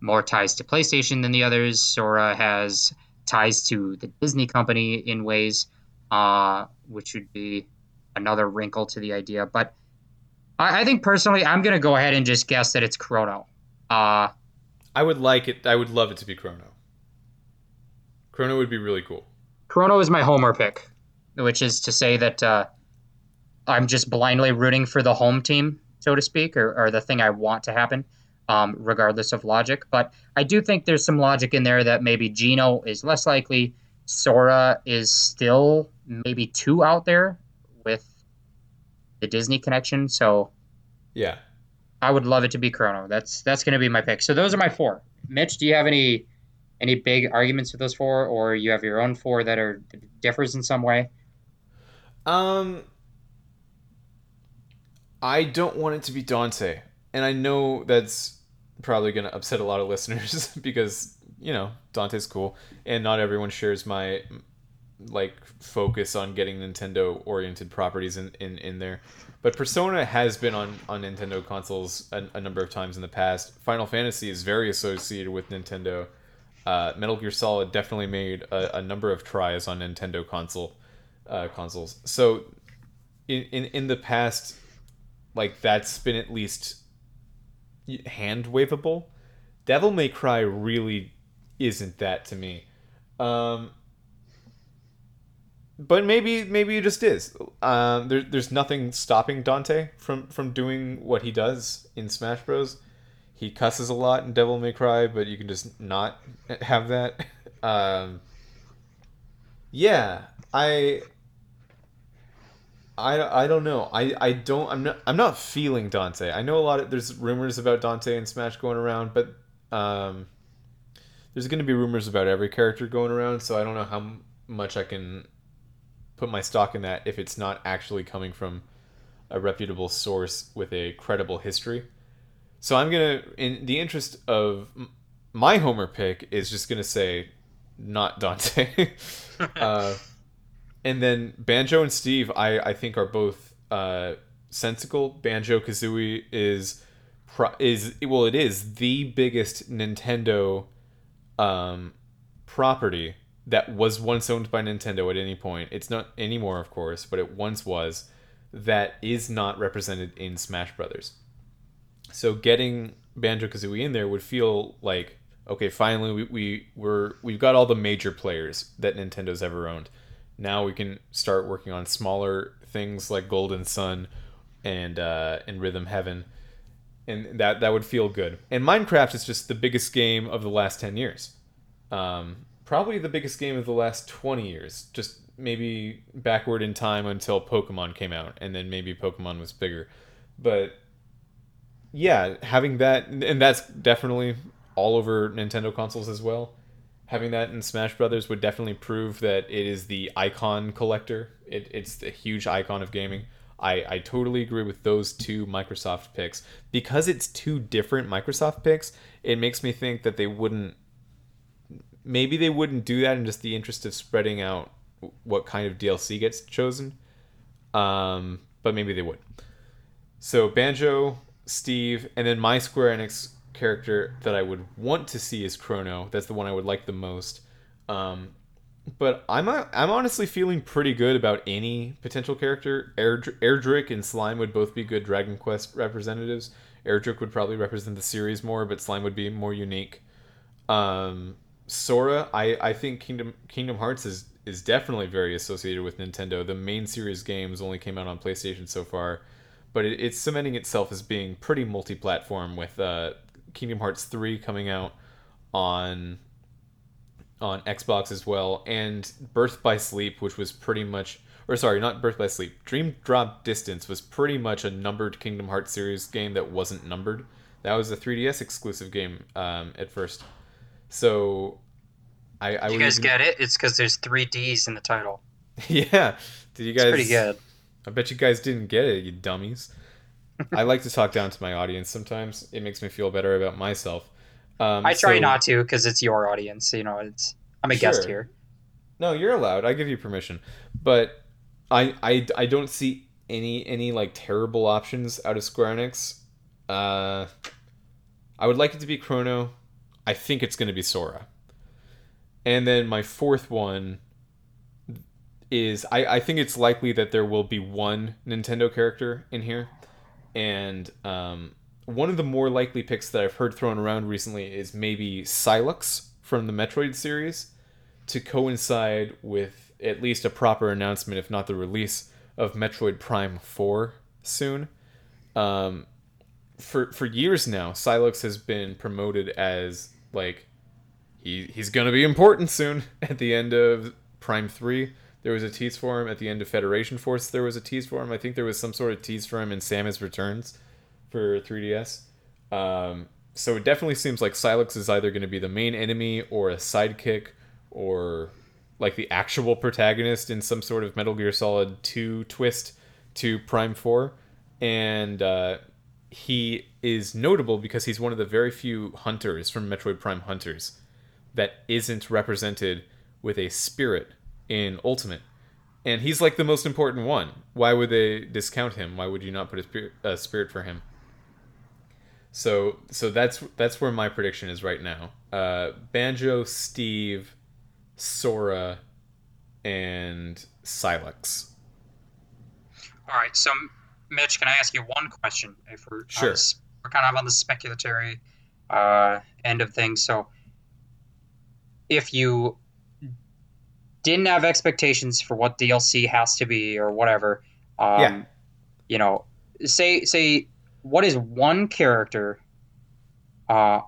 Speaker 2: more ties to playstation than the others. Sora has ties to the disney company in ways uh, which would be another wrinkle to the idea. But i, I think personally i'm going to go ahead and just guess that it's chrono. Uh,
Speaker 1: i would like it i would love it to be chrono. Chrono would be really cool.
Speaker 2: Chrono is my homer pick, which is to say that uh, I'm just blindly rooting for the home team, so to speak, or, or the thing I want to happen, um, regardless of logic. But I do think there's some logic in there that maybe Geno is less likely. Sora is still maybe two out there with the Disney connection. So,
Speaker 1: yeah,
Speaker 2: I would love it to be Chrono. That's that's going to be my pick. So those are my four. Mitch, do you have any any big arguments with those four, or you have your own four that are differs in some way?
Speaker 1: Um, I don't want it to be Dante, and I know that's probably going to upset a lot of listeners because you know Dante's cool, and not everyone shares my like focus on getting Nintendo oriented properties in, in, in there. But Persona has been on, on Nintendo consoles a, a number of times in the past. Final Fantasy is very associated with Nintendo uh, Metal Gear Solid definitely made a, a, number of tries on Nintendo console uh, consoles. So in, in in the past, like that's been at least hand waveable. Devil May Cry really isn't that to me. Um, but maybe maybe it just is. Um, there, there's nothing stopping Dante from from doing what he does in Smash Bros. He cusses a lot in Devil May Cry, but you can just not have that. Um, yeah, I, I, I don't know. I, I don't. I'm not. I'm not feeling Dante. I know a lot of there's rumors about Dante and Smash going around, but um, there's going to be rumors about every character going around. So I don't know how much I can put my stock in that if it's not actually coming from a reputable source with a credible history. So I'm gonna, in the interest of my homer pick, is just gonna say not Dante. uh, and then Banjo and Steve, I, I think are both uh, sensical. Banjo Kazooie is is well, it is the biggest Nintendo um, property that was once owned by Nintendo at any point. It's not anymore, of course, but it once was. That is not represented in Smash Brothers. So getting Banjo Kazooie in there would feel like okay, finally we, we we're we've got all the major players that Nintendo's ever owned. Now we can start working on smaller things like Golden Sun and uh, and Rhythm Heaven, and that that would feel good. And Minecraft is just the biggest game of the last ten years, um, probably the biggest game of the last twenty years. Just maybe backward in time until Pokemon came out, and then maybe Pokemon was bigger, but yeah, having that, and that's definitely all over Nintendo consoles as well. Having that in Smash Brothers would definitely prove that it is the icon collector. It, it's a huge icon of gaming. I, I totally agree with those two Microsoft picks. Because it's two different Microsoft picks, it makes me think that they wouldn't. Maybe they wouldn't do that in just the interest of spreading out what kind of DLC gets chosen. Um, but maybe they would. So Banjo, Steve, and then my Square Enix character that I would want to see is Chrono. That's the one I would like the most. Um, but I'm I'm honestly feeling pretty good about any potential character. Erdrick and Slime would both be good Dragon Quest representatives. Erdrick would probably represent the series more, but Slime would be more unique. Um, Sora, I, I think Kingdom Kingdom Hearts is is definitely very associated with Nintendo. The main series games only came out on PlayStation so far, but it, it's cementing itself as being pretty multi-platform with uh, Kingdom Hearts 3 coming out on on Xbox as well, and Birth by Sleep, which was pretty much or sorry, not Birth by Sleep. Dream Drop Distance was pretty much a numbered Kingdom Hearts series game that wasn't numbered. That was a 3DS exclusive game um, at first. So I, I
Speaker 2: you guys even... get it? It's because there's three Ds in the title.
Speaker 1: yeah. Did you guys?
Speaker 2: It's pretty good.
Speaker 1: I bet you guys didn't get it, you dummies. I like to talk down to my audience sometimes. It makes me feel better about myself.
Speaker 2: Um, I try so, not to because it's your audience. You know, it's I'm a sure. guest here.
Speaker 1: No, you're allowed. I give you permission, but I I, I don't see any any like terrible options out of Square Enix. Uh, I would like it to be Chrono. I think it's going to be Sora. And then my fourth one is I, I think it's likely that there will be one Nintendo character in here and um, one of the more likely picks that I've heard thrown around recently is maybe Sylux from the Metroid series to coincide with at least a proper announcement, if not the release of Metroid Prime 4 soon. Um, for for years now, Sylux has been promoted as like he he's gonna be important soon at the end of Prime 3 there was a tease for him at the end of Federation Force. There was a tease for him. I think there was some sort of tease for him in Samus Returns for 3DS. Um, so it definitely seems like Sylux is either going to be the main enemy or a sidekick or like the actual protagonist in some sort of Metal Gear Solid 2 twist to Prime 4. And uh, he is notable because he's one of the very few hunters from Metroid Prime Hunters that isn't represented with a spirit in Ultimate, and he's like the most important one. Why would they discount him? Why would you not put a spirit, a spirit for him? So so that's that's where my prediction is right now. Uh, Banjo, Steve, Sora, and Sylux.
Speaker 2: All right, so Mitch, can I ask you one question? If we're
Speaker 1: sure,
Speaker 2: uh, we're kind of on the speculatory uh, end of things. So, if you didn't have expectations for what DLC has to be or whatever. Um,
Speaker 1: Yeah.
Speaker 2: You know, say say what is one character uh,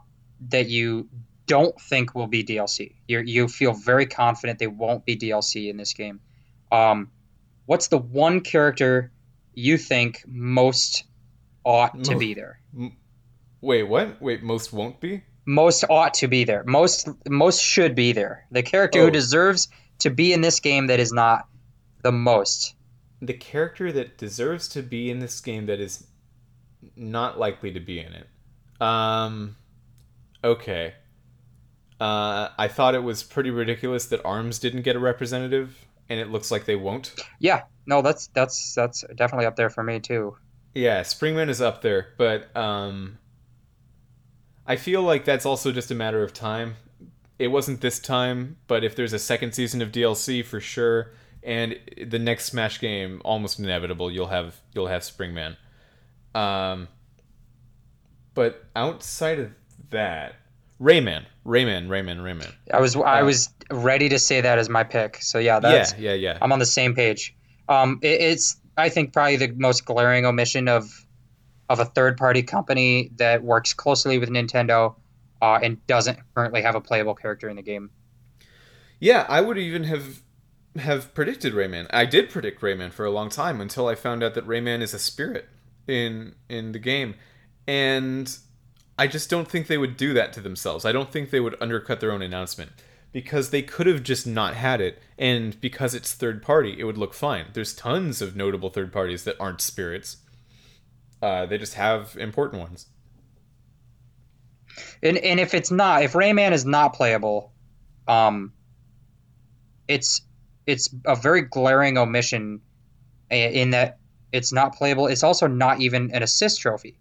Speaker 2: that you don't think will be DLC? You you feel very confident they won't be DLC in this game. Um, what's the one character you think most ought to be there?
Speaker 1: Wait, what? Wait, most won't be?
Speaker 2: most ought to be there. Most most should be there. The character
Speaker 1: Oh.
Speaker 2: who deserves to be in this game that is not the most.
Speaker 1: The character that deserves to be in this game that is not likely to be in it. Um okay. Uh I thought it was pretty ridiculous that ARMS didn't get a representative and it looks like they won't.
Speaker 2: Yeah, no, that's that's that's definitely up there for me too.
Speaker 1: Yeah, Springman is up there, but um I feel like that's also just a matter of time. It wasn't this time, but if there's a second season of DLC for sure and the next Smash game almost inevitable, you'll have you'll have Springman. Um but outside of that, Rayman, Rayman, Rayman, Rayman.
Speaker 2: I was I
Speaker 1: Uh,
Speaker 2: was ready to say that as my pick. So yeah, that's
Speaker 1: yeah, yeah, yeah.
Speaker 2: I'm on the same page. Um, it, it's I think probably the most glaring omission of of a third party company that works closely with Nintendo uh, and doesn't currently have a playable character in the game.
Speaker 1: Yeah, I would even have have predicted Rayman. I did predict Rayman for a long time until I found out that Rayman is a spirit in in the game, and I just don't think they would do that to themselves. I don't think they would undercut their own announcement because they could have just not had it, and because it's third party, it would look fine. There's tons of notable third parties that aren't spirits. Uh, they just have important ones.
Speaker 2: And and if it's not, if Rayman is not playable, um, it's it's a very glaring omission in that it's not playable. It's also not even an assist trophy,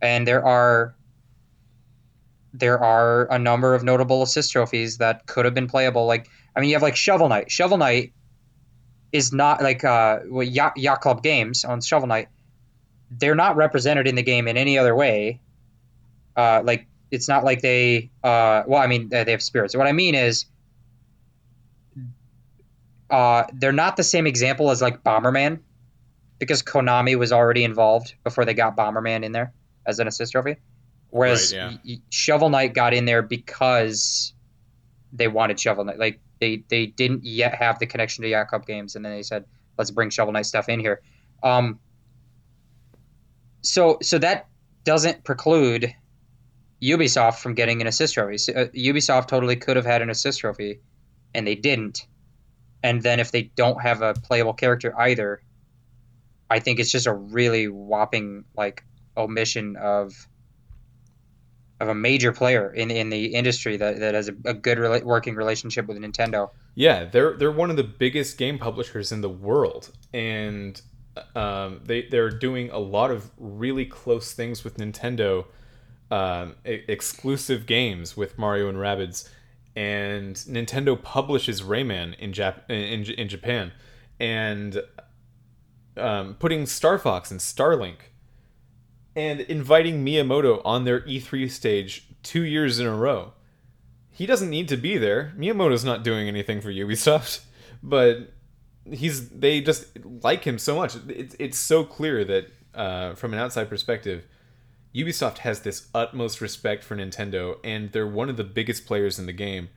Speaker 2: and there are there are a number of notable assist trophies that could have been playable. Like I mean, you have like Shovel Knight. Shovel Knight is not like uh well, Yacht, Yacht Club Games on Shovel Knight. They're not represented in the game in any other way. Uh, like it's not like they uh well i mean they have spirits. What i mean is uh they're not the same example as like bomberman because konami was already involved before they got bomberman in there as an assist trophy. Whereas
Speaker 1: Right, yeah.
Speaker 2: shovel knight got in there because they wanted shovel knight. Like they they didn't yet have the connection to club games and then they said let's bring shovel knight stuff in here. Um so so that doesn't preclude Ubisoft from getting an assist trophy. Uh, Ubisoft totally could have had an assist trophy, and they didn't. And then if they don't have a playable character either, I think it's just a really whopping like omission of of a major player in in the industry that, that has a, a good working relationship with Nintendo.
Speaker 1: Yeah, they're they're one of the biggest game publishers in the world, and um, they they're doing a lot of really close things with Nintendo, um, exclusive games with Mario and Rabbids, and Nintendo publishes Rayman in Jap- in in Japan, and um, putting Star Fox and Starlink, and inviting Miyamoto on their E3 stage two years in a row he doesn't need to be there. Miyamoto's not doing anything for Ubisoft, but he's they just like him so much. It's it's so clear that uh, from an outside perspective, Ubisoft has this utmost respect for Nintendo, and they're one of the biggest players in the game.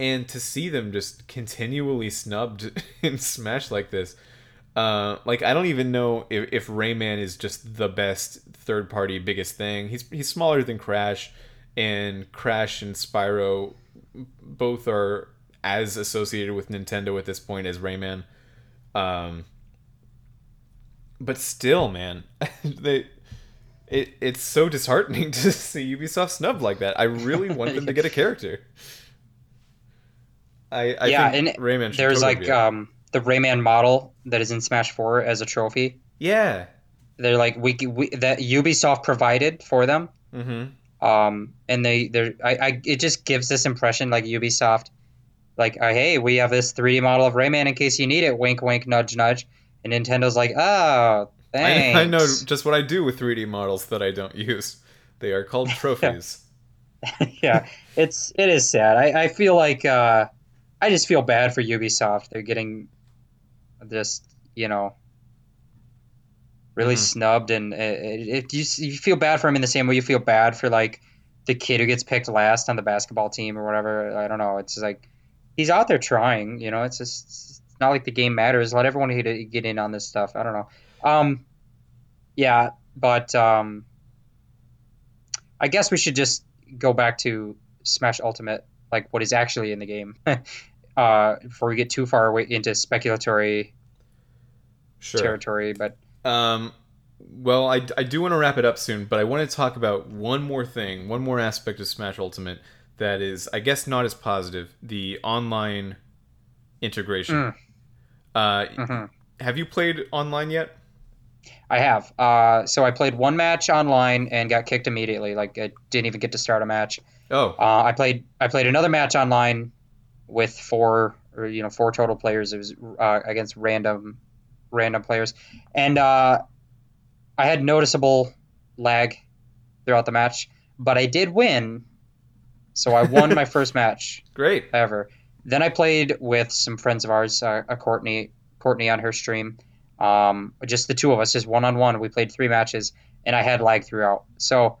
Speaker 1: And to see them just continually snubbed in Smash like this, uh, like I don't even know if, if Rayman is just the best third party biggest thing. He's he's smaller than Crash, and Crash and Spyro both are as associated with Nintendo at this point as Rayman. Um, but still, man, they it it's so disheartening to see Ubisoft snubbed like that. I really want them to get a character. I, I
Speaker 2: yeah,
Speaker 1: think
Speaker 2: and
Speaker 1: Rayman should
Speaker 2: there's
Speaker 1: totally
Speaker 2: like um the Rayman model that is in Smash Four as a trophy.
Speaker 1: yeah.
Speaker 2: They're like we, we that Ubisoft provided for them.
Speaker 1: Mm-hmm.
Speaker 2: um, and they they're I, I it just gives this impression like Ubisoft, like uh, hey we have this 3D model of Rayman in case you need it, wink wink nudge nudge, and Nintendo's like oh
Speaker 1: I. I know just what I do with 3D models that I don't use. They are called trophies.
Speaker 2: yeah, it's it is sad. I, I feel like uh, I just feel bad for Ubisoft. They're getting just you know really
Speaker 1: Mhm.
Speaker 2: snubbed, and it, it, it- you you feel bad for them in the same way you feel bad for like the kid who gets picked last on the basketball team or whatever. I don't know. It's just like he's out there trying. You know, it's just it's not like the game matters. Let everyone get in on this stuff. I don't know. Um, yeah, but um, I guess we should just go back to Smash Ultimate, like what is actually in the game, uh, before we get too far away into speculatory
Speaker 1: Sure.
Speaker 2: territory. But
Speaker 1: Um, well, I, I do want to wrap it up soon, but I want to talk about one more thing, one more aspect of Smash Ultimate that is, I guess, not as positive: the online integration.
Speaker 2: Mm.
Speaker 1: Uh,
Speaker 2: mhm.
Speaker 1: have you played online yet?
Speaker 2: I have. Uh, so I played one match online and got kicked immediately. Like I didn't even get to start a match.
Speaker 1: Oh,
Speaker 2: Uh, I played I played another match online with four or you know four total players. It was uh, against random random players, and uh, I had noticeable lag throughout the match, but I did win. So I won my first match
Speaker 1: great.
Speaker 2: ever. Then I played with some friends of ours, uh, a Courtney, Courtney on her stream. Um, just the two of us, just one on one. We played three matches, and I had lag throughout. So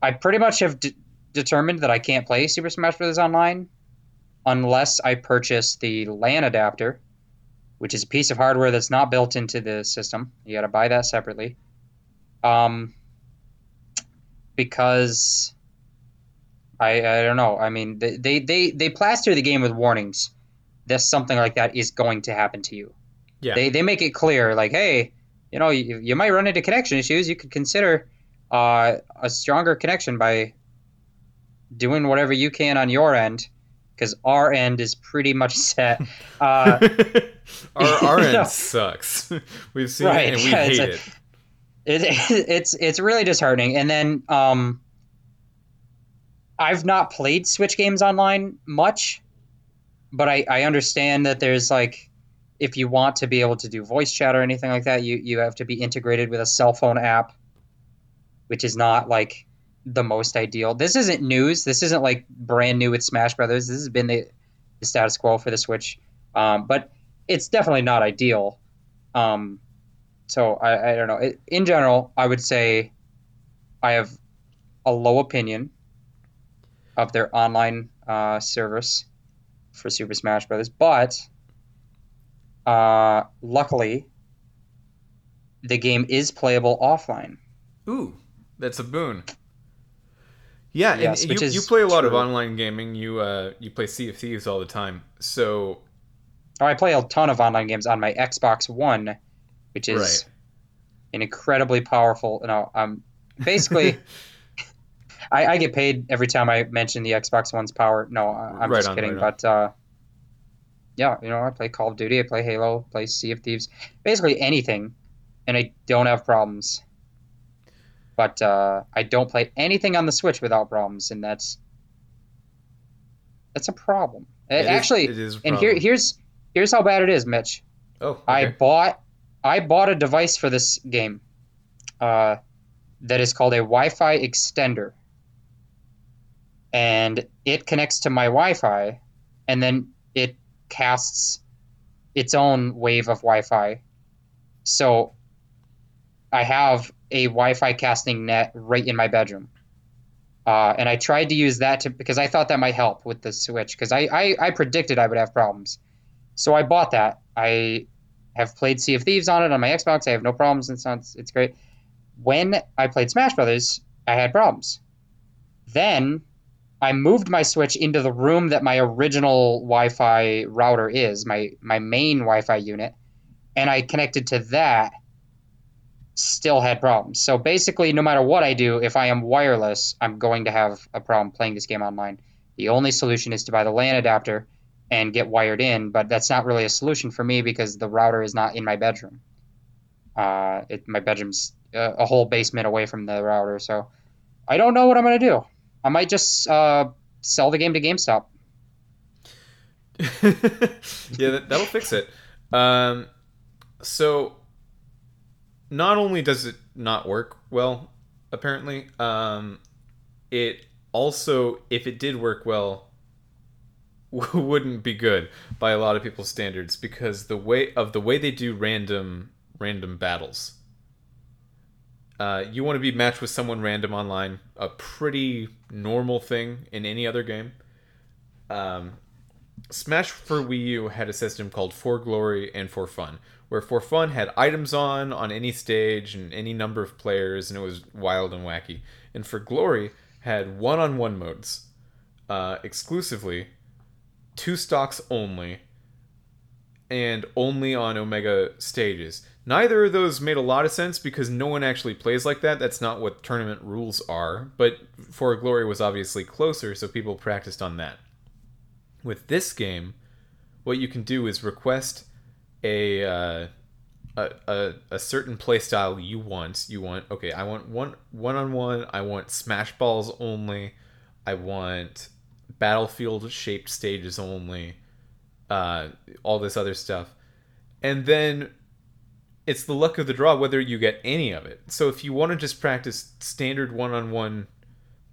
Speaker 2: I pretty much have d- determined that I can't play Super Smash Bros. online unless I purchase the LAN adapter, which is a piece of hardware that's not built into the system. You got to buy that separately. Um, because I I don't know. I mean, they they they, they plaster the game with warnings that something like that is going to happen to you.
Speaker 1: Yeah.
Speaker 2: They they make it clear, like, hey, you know, you, you might run into connection issues. You could consider uh, a stronger connection by doing whatever you can on your end, because our end is pretty much set. Uh,
Speaker 1: our our end sucks. We've seen
Speaker 2: Right,
Speaker 1: it and we
Speaker 2: yeah, it's
Speaker 1: hate
Speaker 2: a-
Speaker 1: it.
Speaker 2: it, it's it's really disheartening. And then um, I've not played Switch games online much, but I, I understand that there's like if you want to be able to do voice chat or anything like that, you you have to be integrated with a cell phone app, which is not like the most ideal. This isn't news. This isn't like brand new with Smash Brothers. This has been the, the status quo for the Switch, um, but it's definitely not ideal. Um, so I, I don't know. In general, I would say I have a low opinion of their online uh, service for Super Smash Brothers, but uh, luckily, the game is playable offline.
Speaker 1: Ooh, that's a boon. Yeah,
Speaker 2: Yes,
Speaker 1: and you, you play a lot of online gaming. You uh you play Sea of Thieves all the time. So
Speaker 2: Oh, I play a ton of online games on my Xbox One, which is
Speaker 1: Right.
Speaker 2: an incredibly powerful. No, um, basically, I, I get paid every time I mention the Xbox One's power. No, I'm
Speaker 1: Right
Speaker 2: just
Speaker 1: on,
Speaker 2: kidding.
Speaker 1: right
Speaker 2: but uh, yeah, you know, I play Call of Duty, I play Halo, play Sea of Thieves, basically anything, and I don't have problems. But uh, I don't play anything on the Switch without problems, and that's that's a problem.
Speaker 1: It is-
Speaker 2: Actually,
Speaker 1: it is a
Speaker 2: and here here's here's how bad it is, Mitch.
Speaker 1: oh,
Speaker 2: I bought I bought a device for this game uh, that is called a Wi-Fi extender, and it connects to my Wi-Fi, and then it casts its own wave of Wi-Fi. So I have a Wi-Fi casting net right in my bedroom. Uh, and I tried to use that to because I thought that might help with the Switch because I, I, I predicted I would have problems. So I bought that. I have played Sea of Thieves on it on my Xbox. I have no problems. It's, it's, it's great. When I played Smash Brothers, I had problems. Then I moved my Switch into the room that my original Wi-Fi router is, my my main Wi-Fi unit, and I connected to that. Still had problems. So basically, no matter what I do, if I am wireless, I'm going to have a problem playing this game online. The only solution is to buy the LAN adapter and get wired in, but that's not really a solution for me because the router is not in my bedroom. Uh, it, my bedroom's a, a whole basement away from the router, so I don't know what I'm gonna do. I might just uh, sell the game to GameStop.
Speaker 1: yeah, that, that'll fix it. Um, so not only does it not work well, apparently, um, it also, if it did work well, wouldn't be good by a lot of people's standards because the way of the way they do random random battles. Uh, you want to be matched with someone random online, a pretty normal thing in any other game. Um, Smash for Wii U had a system called For Glory and For Fun, where For Fun had items on on any stage and any number of players, and it was wild and wacky. And For Glory had one-on-one modes, uh, exclusively, two stocks only, and only on Omega stages. Neither of those made a lot of sense because no one actually plays like that. That's not what tournament rules are. But For Glory was obviously closer, so people practiced on that. With this game, what you can do is request a uh, a, a, a certain playstyle you want. You want okay, I want one one on one. I want smash balls only. I want battlefield shaped stages only. Uh, all this other stuff, and then it's the luck of the draw whether you get any of it. So if you want to just practice standard one on one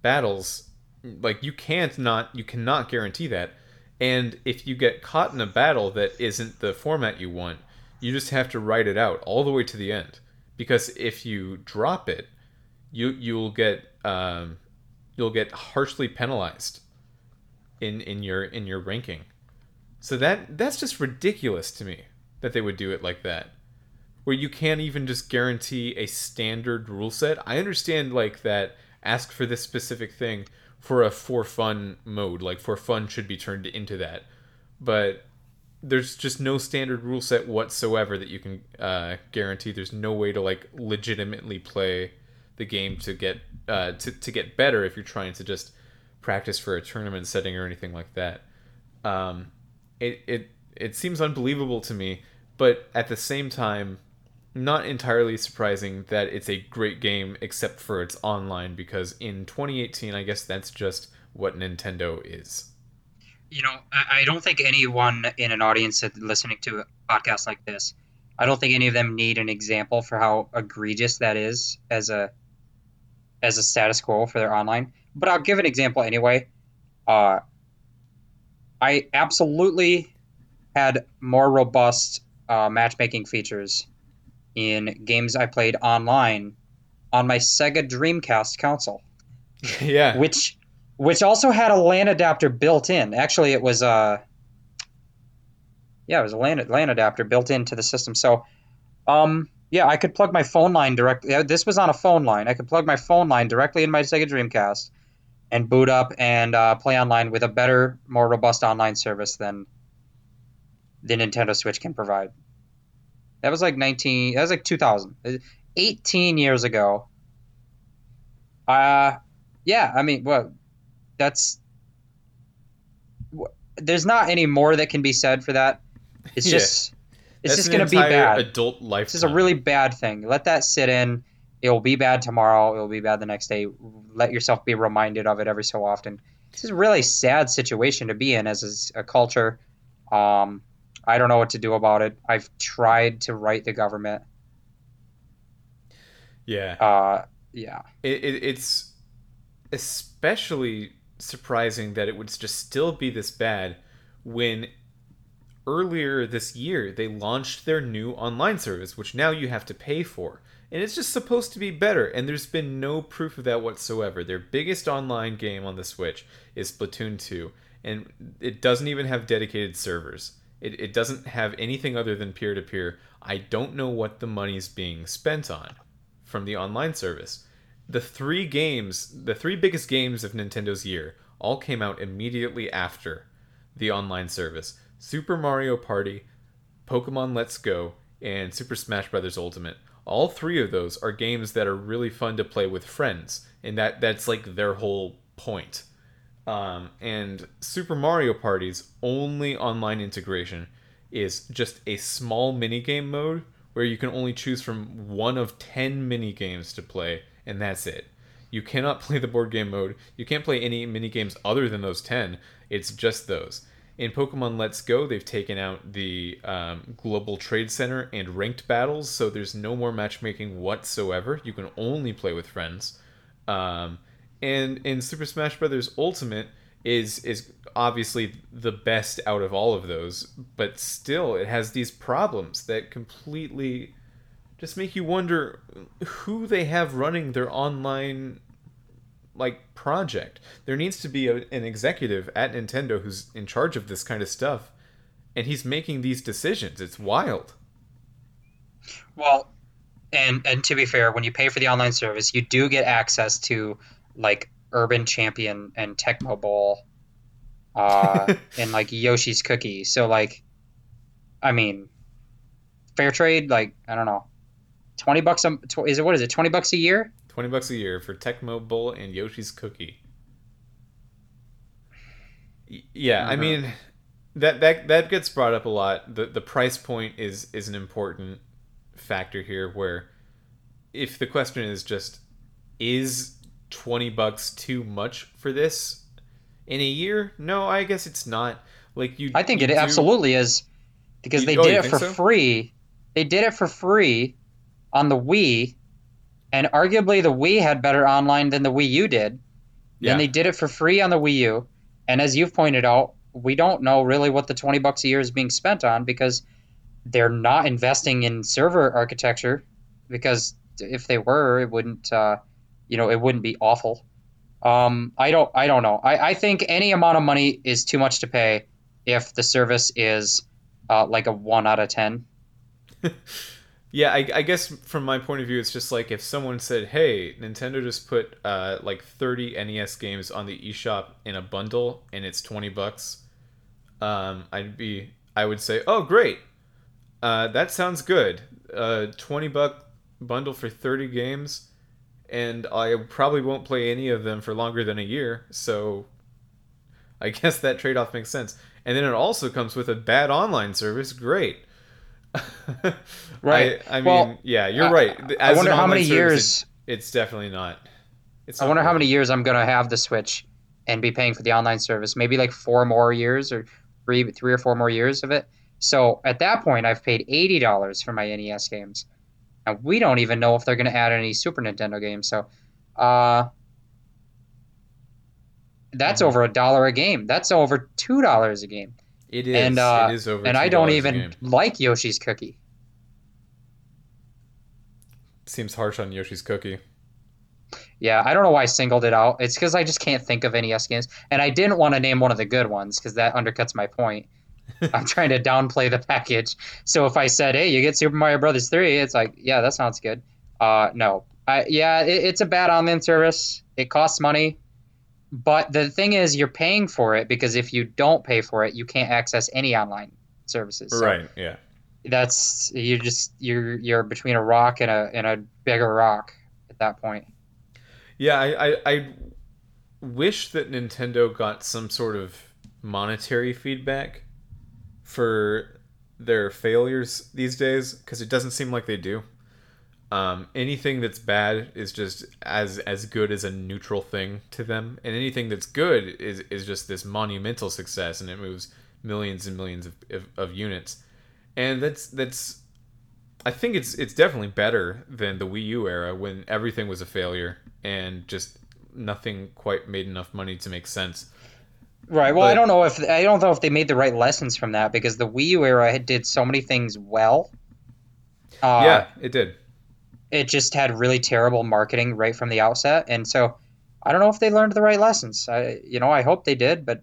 Speaker 1: battles, like you can't not you cannot guarantee that. And if you get caught in a battle that isn't the format you want, you just have to write it out all the way to the end. Because if you drop it, you you'll get um, you'll get harshly penalized in in your in your ranking. So that that's just ridiculous to me that they would do it like that. Where you can't even just guarantee a standard rule set. I understand like that ask for this specific thing for a for fun mode. Like for fun should be turned into that. But there's just no standard rule set whatsoever that you can uh, guarantee. There's no way to like legitimately play the game to get uh, to to get better if you're trying to just practice for a tournament setting or anything like that. Um, it it it seems unbelievable to me, but at the same time, not entirely surprising that it's a great game except for its online because in 2018, I guess that's just what Nintendo is
Speaker 2: you know, I, don't think anyone in an audience listening to a podcast like this, I don't think any of them need an example for how egregious that is as a as a status quo for their online. But I'll give an example anyway. Uh, I absolutely had more robust uh, matchmaking features in games I played online on my Sega Dreamcast console.
Speaker 1: yeah.
Speaker 2: Which which also had a LAN adapter built in. Actually, it was a uh, yeah, it was a LAN, LAN adapter built into the system. So, um, yeah, I could plug my phone line directly. This was on a phone line. I could plug my phone line directly in my Sega Dreamcast and boot up and uh, play online with a better, more robust online service than the Nintendo Switch can provide. That was like 19. That was like 2000. 18 years ago. Uh, yeah, I mean, well, that's there's not any more that can be said for that. It's yeah. just it's that's just going to be bad.
Speaker 1: Adult life.
Speaker 2: This is a really bad thing. Let that sit in. It will be bad tomorrow. It will be bad the next day. Let yourself be reminded of it every so often. This is a really sad situation to be in as a, a culture. Um, I don't know what to do about it. I've tried to write the government.
Speaker 1: Yeah.
Speaker 2: Uh, yeah.
Speaker 1: It, it, it's especially surprising that it would just still be this bad when earlier this year they launched their new online service, which now you have to pay for. And it's just supposed to be better, and there's been no proof of that whatsoever. Their biggest online game on the Switch is Splatoon 2, and it doesn't even have dedicated servers. It, it doesn't have anything other than peer to peer. I don't know what the money's being spent on from the online service the three games, the three biggest games of Nintendo's year, all came out immediately after the online service Super Mario Party, Pokemon Let's Go, and Super Smash Bros. Ultimate. All three of those are games that are really fun to play with friends, and that that's like their whole point. Um, and Super Mario Party's only online integration is just a small minigame mode where you can only choose from one of 10 minigames to play and that's it. You cannot play the board game mode. You can't play any minigames other than those 10. It's just those. In Pokemon Let's Go, they've taken out the um, Global Trade Center and ranked battles, so there's no more matchmaking whatsoever. You can only play with friends. Um, and in Super Smash Bros. Ultimate, is is obviously the best out of all of those, but still it has these problems that completely just make you wonder who they have running their online like project. There needs to be a, an executive at Nintendo who's in charge of this kind of stuff and he's making these decisions. It's wild.
Speaker 2: Well, and and to be fair, when you pay for the online service, you do get access to like Urban Champion and Tecmo Bowl, uh, and like Yoshi's Cookie. So like, I mean, fair trade. Like I don't know, twenty bucks. A, tw- is it what is it? Twenty bucks a year?
Speaker 1: Twenty bucks a year for Tecmo Bowl and Yoshi's Cookie. Yeah, mm-hmm. I mean that that that gets brought up a lot. The the price point is is an important factor here where if the question is just is 20 bucks too much for this in a year? No, I guess it's not. Like you
Speaker 2: I think
Speaker 1: you
Speaker 2: it do, absolutely is because you, they oh, did it for so? free. They did it for free on the Wii and arguably the Wii had better online than the Wii U did. Yeah. And they did it for free on the Wii U. And as you've pointed out, we don't know really what the 20 bucks a year is being spent on because they're not investing in server architecture because if they were, it wouldn't, uh, you know, it wouldn't be awful. Um, I don't, I don't know. I, I think any amount of money is too much to pay if the service is uh, like a one out of ten.
Speaker 1: yeah, I, I, guess from my point of view, it's just like if someone said, "Hey, Nintendo just put uh, like 30 NES games on the eShop in a bundle, and it's 20 bucks," um, I'd be, I would say, "Oh, great, uh, that sounds good. Uh, 20 buck bundle for 30 games, and I probably won't play any of them for longer than a year, so I guess that trade off makes sense. And then it also comes with a bad online service. Great.
Speaker 2: right.
Speaker 1: I, I mean, well, yeah, you're right.
Speaker 2: As I wonder how many years.
Speaker 1: It, it's definitely not.
Speaker 2: It's I wonder how many years I'm going to have the Switch and be paying for the online service. Maybe like four more years or three, three or four more years of it. So at that point, I've paid eighty dollars for my NES games, and we don't even know if they're going to add any Super Nintendo games. So, uh, that's mm-hmm. over a dollar a game. That's over two dollars a game.
Speaker 1: It is.
Speaker 2: And uh,
Speaker 1: it is over.
Speaker 2: And I don't even like Yoshi's Cookie.
Speaker 1: Seems harsh on Yoshi's Cookie.
Speaker 2: Yeah, I don't know why I singled it out. It's because I just can't think of NES games, and I didn't want to name one of the good ones because that undercuts my point. I'm trying to downplay the package. So if I said, "Hey, you get Super Mario Brothers 3," it's like, "Yeah, that sounds good." Uh, no, I, yeah, it, it's a bad online service. It costs money, but the thing is, you're paying for it because if you don't pay for it, you can't access any online services.
Speaker 1: So right. Yeah.
Speaker 2: That's you just you're you're between a rock and a and a bigger rock at that point.
Speaker 1: Yeah, I, I, I wish that Nintendo got some sort of monetary feedback for their failures these days because it doesn't seem like they do. Um, anything that's bad is just as as good as a neutral thing to them, and anything that's good is is just this monumental success, and it moves millions and millions of, of, of units, and that's that's. I think it's it's definitely better than the Wii U era when everything was a failure and just nothing quite made enough money to make sense.
Speaker 2: Right. Well, but, I don't know if I don't know if they made the right lessons from that because the Wii U era did so many things well.
Speaker 1: Uh, yeah, it did.
Speaker 2: It just had really terrible marketing right from the outset, and so I don't know if they learned the right lessons. I, you know, I hope they did, but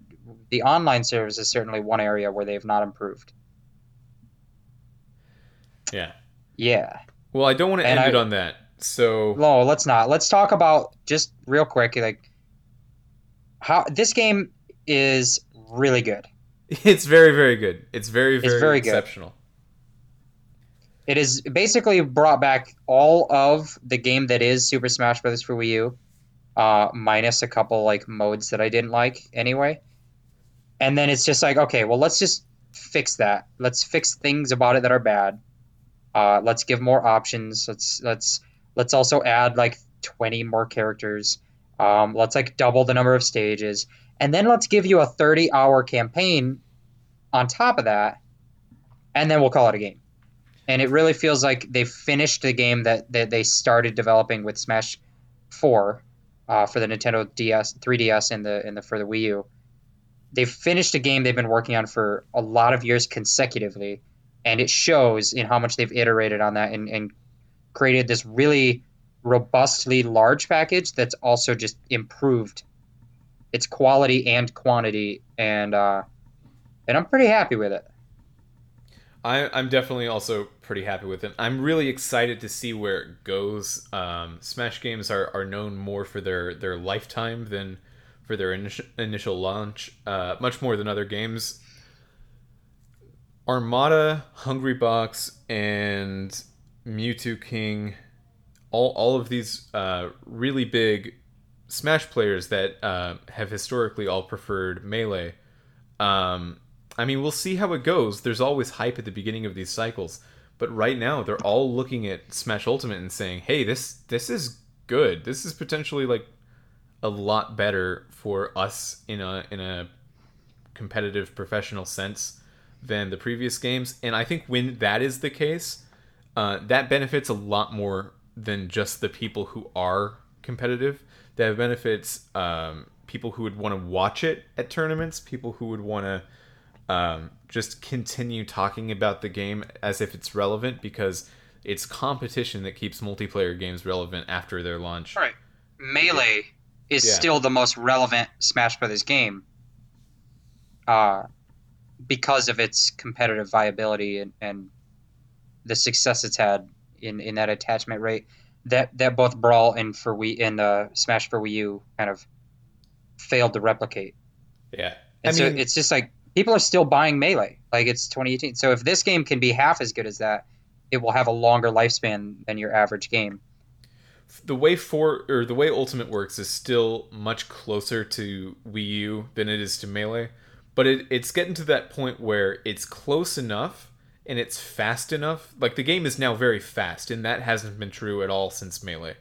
Speaker 2: the online service is certainly one area where they've not improved.
Speaker 1: Yeah.
Speaker 2: Yeah.
Speaker 1: Well, I don't want to end I, it on that. So.
Speaker 2: No, let's not. Let's talk about just real quick, like how this game is really good.
Speaker 1: It's very, very good. It's very, very, it's very exceptional.
Speaker 2: Good. It is basically brought back all of the game that is Super Smash Bros. for Wii U, uh, minus a couple like modes that I didn't like anyway. And then it's just like, okay, well, let's just fix that. Let's fix things about it that are bad. Uh, let's give more options. Let's let's let's also add like twenty more characters. Um, let's like double the number of stages and then let's give you a 30 hour campaign on top of that and then we'll call it a game. And it really feels like they finished the game that, that they started developing with smash 4 uh, for the nintendo ds 3ds and the, and the for the wii u. They've finished a game they've been working on for a lot of years consecutively, and it shows in how much they've iterated on that and, and created this really robustly large package that's also just improved its quality and quantity, and uh, and I'm pretty happy with it.
Speaker 1: I, I'm definitely also pretty happy with it. I'm really excited to see where it goes. Um, Smash games are, are known more for their, their lifetime than for their initial, launch, uh, much more than other games. Armada, Hungrybox, and Mew2King, all, all of these uh, really big Smash players that uh, have historically all preferred Melee. Um, I mean, we'll see how it goes. There's always hype at the beginning of these cycles, but right now they're all looking at Smash Ultimate and saying, "Hey, this this is good. This is potentially like a lot better for us in a in a competitive professional sense than the previous games." And I think when that is the case, uh, that benefits a lot more than just the people who are competitive. That benefits um, people who would want to watch it at tournaments, people who would want to um, just continue talking about the game as if it's relevant because it's competition that keeps multiplayer games relevant after their launch.
Speaker 2: All right. Melee is yeah. still the most relevant Smash Brothers game uh, because of its competitive viability and, and the success it's had in, in that attachment rate that that both Brawl and for Wii and uh, Smash for Wii U kind of failed to replicate.
Speaker 1: Yeah,
Speaker 2: and I so mean, it's just like people are still buying Melee. Like it's 2018. So if this game can be half as good as that, it will have a longer lifespan than your average game.
Speaker 1: The way for or the way Ultimate works is still much closer to Wii U than it is to Melee, but it, it's getting to that point where it's close enough and it's fast enough. Like the game is now very fast, and that hasn't been true at all since Melee.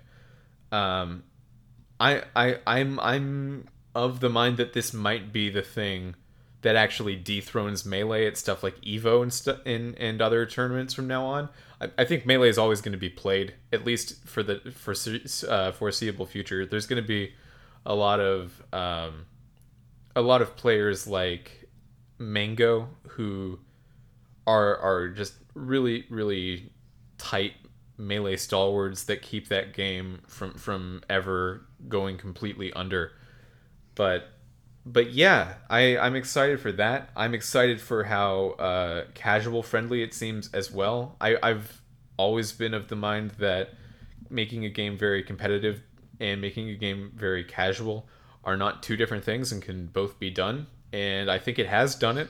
Speaker 1: Um, I I I'm I'm of the mind that this might be the thing that actually dethrones melee at stuff like Evo and stuff in and other tournaments from now on. I, I think melee is always going to be played at least for the for uh, foreseeable future. There's going to be a lot of um, a lot of players like Mang0 who are are just really really tight melee stalwarts that keep that game from from ever going completely under. But but yeah, I I'm excited for that. I'm excited for how uh, casual friendly it seems as well. I I've always been of the mind that making a game very competitive and making a game very casual are not two different things and can both be done. And I think it has done it.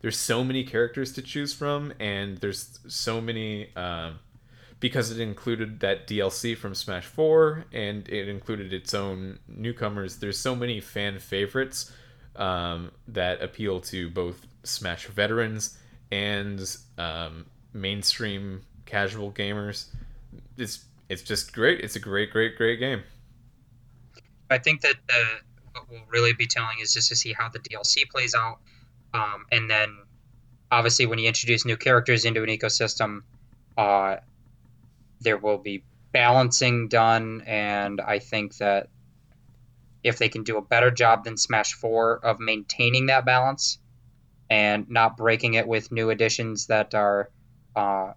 Speaker 1: There's so many characters to choose from, and there's so many. Um, because it included that DLC from Smash 4 and it included its own newcomers. There's so many fan favorites um, that appeal to both Smash veterans and um, mainstream casual gamers. It's it's just great. It's a great, great, great game.
Speaker 2: I think that what we'll really be telling is just to see how the DLC plays out, um, and then obviously when you introduce new characters into an ecosystem, uh, there will be balancing done, and I think that if they can do a better job than Smash 4 of maintaining that balance and not breaking it with new additions that are uh,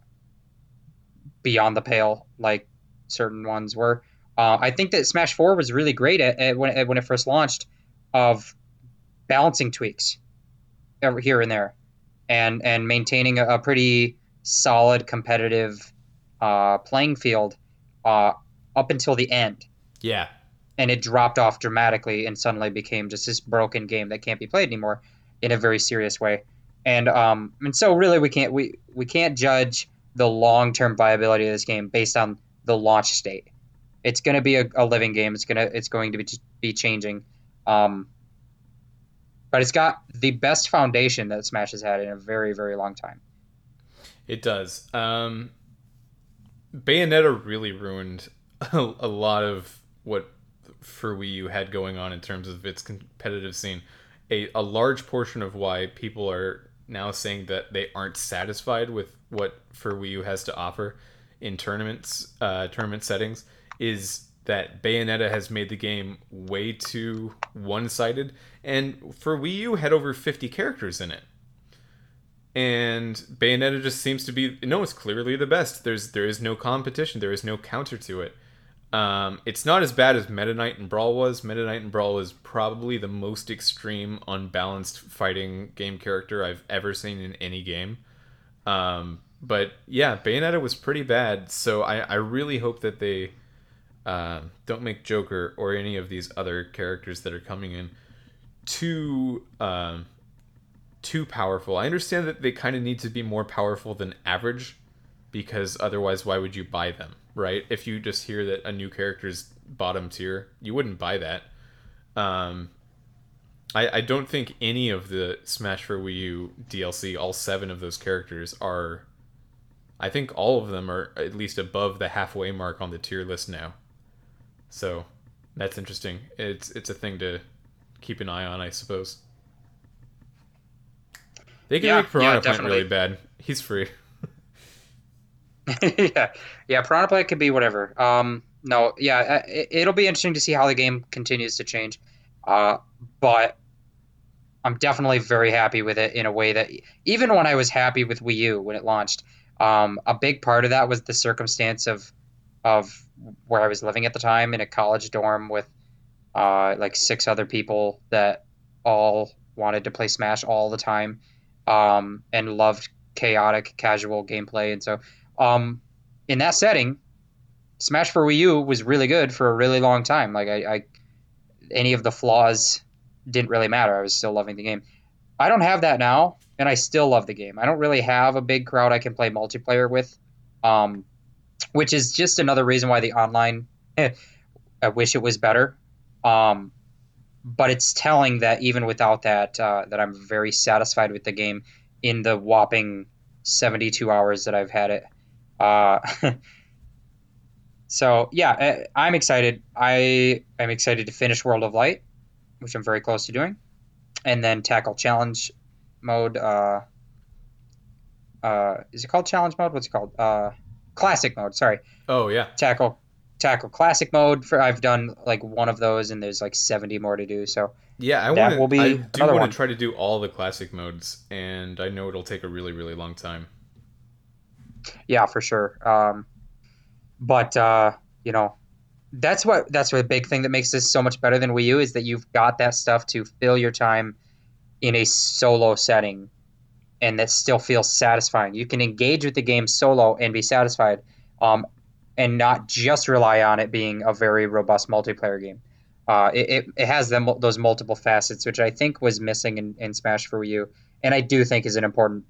Speaker 2: beyond the pale, like certain ones were. Uh, I think that Smash 4 was really great at, at when, at when it first launched of balancing tweaks here and there and and maintaining a, a pretty solid competitive uh, playing field uh, up until the end.
Speaker 1: Yeah.
Speaker 2: And it dropped off dramatically and suddenly became just this broken game that can't be played anymore in a very serious way. And um, and so really we can't we, we can't judge the long term viability of this game based on the launch state. It's going to be a, a, living game. It's gonna it's going to be be changing. Um, but it's got the best foundation that Smash has had in a very very long time.
Speaker 1: It does. Um, Bayonetta really ruined a, a lot of what for Wii U had going on in terms of its competitive scene. A, a large portion of why people are now saying that they aren't satisfied with what for Wii U has to offer in tournaments, uh, tournament settings, is that Bayonetta has made the game way too one-sided, and for Wii U had over 50 characters in it. And Bayonetta just seems to be no, it's clearly the best. There's there is no competition, there is no counter to it. Um, it's not as bad as Meta Knight and Brawl was. Meta Knight and Brawl is probably the most extreme, unbalanced fighting game character I've ever seen in any game. Um, but yeah, Bayonetta was pretty bad. So I, I really hope that they uh, don't make Joker or any of these other characters that are coming in too um, too powerful. I understand that they kind of need to be more powerful than average because otherwise, why would you buy them? right? If you just hear that a new character's bottom tier, you wouldn't buy that. Um, I, I don't think any of the Smash for Wii U DLC, all seven of those characters are. I think all of them are at least above the halfway mark on the tier list now. So that's interesting. It's it's a thing to keep an eye on, I suppose. They can
Speaker 2: Yeah,
Speaker 1: make Piranha
Speaker 2: yeah,
Speaker 1: Plant
Speaker 2: definitely.
Speaker 1: really bad. He's free.
Speaker 2: yeah, yeah. Piranha Plant could be whatever. Um, no, yeah, uh, it, it'll be interesting to see how the game continues to change. Uh, but I'm definitely very happy with it in a way that even when I was happy with Wii U when it launched, um, a big part of that was the circumstance of of where I was living at the time in a college dorm with uh, like six other people that all wanted to play Smash all the time um, and loved chaotic casual gameplay and so um, in that setting, Smash for Wii U was really good for a really long time. Like I, I, any of the flaws didn't really matter. I was still loving the game. I don't have that now, and I still love the game. I don't really have a big crowd I can play multiplayer with, um, which is just another reason why the online. eh, I wish it was better, um, but it's telling that even without that, uh, that I'm very satisfied with the game in the whopping 72 hours that I've had it. Uh, so yeah, I- I'm excited. I am excited to finish World of Light, which I'm very close to doing, and then tackle challenge mode. Uh, uh, is it called challenge mode? What's it called? Classic mode. Sorry,
Speaker 1: Oh yeah.
Speaker 2: tackle tackle classic mode. For I've done like one of those, and there's like 70 more to do. So
Speaker 1: Yeah, I want
Speaker 2: will be
Speaker 1: I do want
Speaker 2: one.
Speaker 1: to try to do all the classic modes, and I know it'll take a really, really long time.
Speaker 2: yeah, for sure. Um, but uh, you know, that's what that's the big thing that makes this so much better than Wii U is that you've got that stuff to fill your time in a solo setting, and that still feels satisfying. You can engage with the game solo and be satisfied, um, and not just rely on it being a very robust multiplayer game. Uh, it, it, it has them those multiple facets, which I think was missing in, in Smash for Wii U, and I do think is an important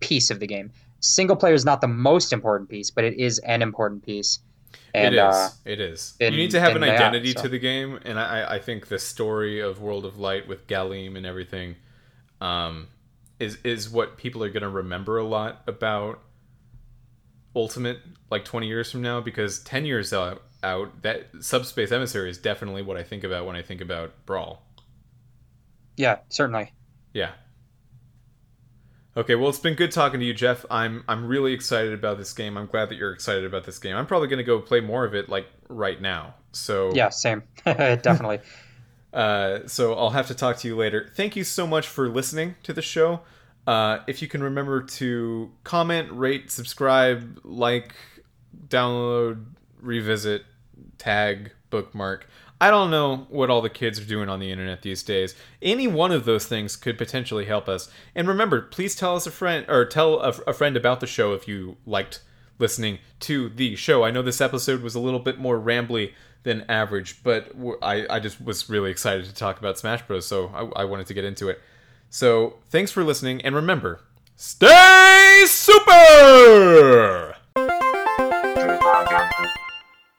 Speaker 2: piece of the game single player is not the most important piece, but it is an important piece. And
Speaker 1: it is.
Speaker 2: Uh,
Speaker 1: it is.
Speaker 2: and-
Speaker 1: you need to have an identity
Speaker 2: so-
Speaker 1: to the game, and I, I think the story of World of Light with Galeem and everything, um, is is what people are going to remember a lot about Ultimate, like twenty years from now, because ten years out, out that Subspace Emissary is definitely what I think about when I think about Brawl.
Speaker 2: yeah, certainly.
Speaker 1: Yeah. Okay, well, it's been good talking to you, Jeff. I'm I'm really excited about this game. I'm glad that you're excited about this game. I'm probably going to go play more of it like right now. So
Speaker 2: Yeah, same. Definitely.
Speaker 1: uh, so I'll have to talk to you later. Thank you so much for listening to the show. Uh, if you can remember to comment, rate, subscribe, like, download, revisit, tag, bookmark. I don't know what all the kids are doing on the internet these days. Any one of those things could potentially help us. And remember, please tell us a friend or tell a, a friend about the show if you liked listening to the show. I know this episode was a little bit more rambly than average, but I, I just was really excited to talk about Smash Bros. So I, I wanted to get into it. So thanks for listening, and remember, stay super.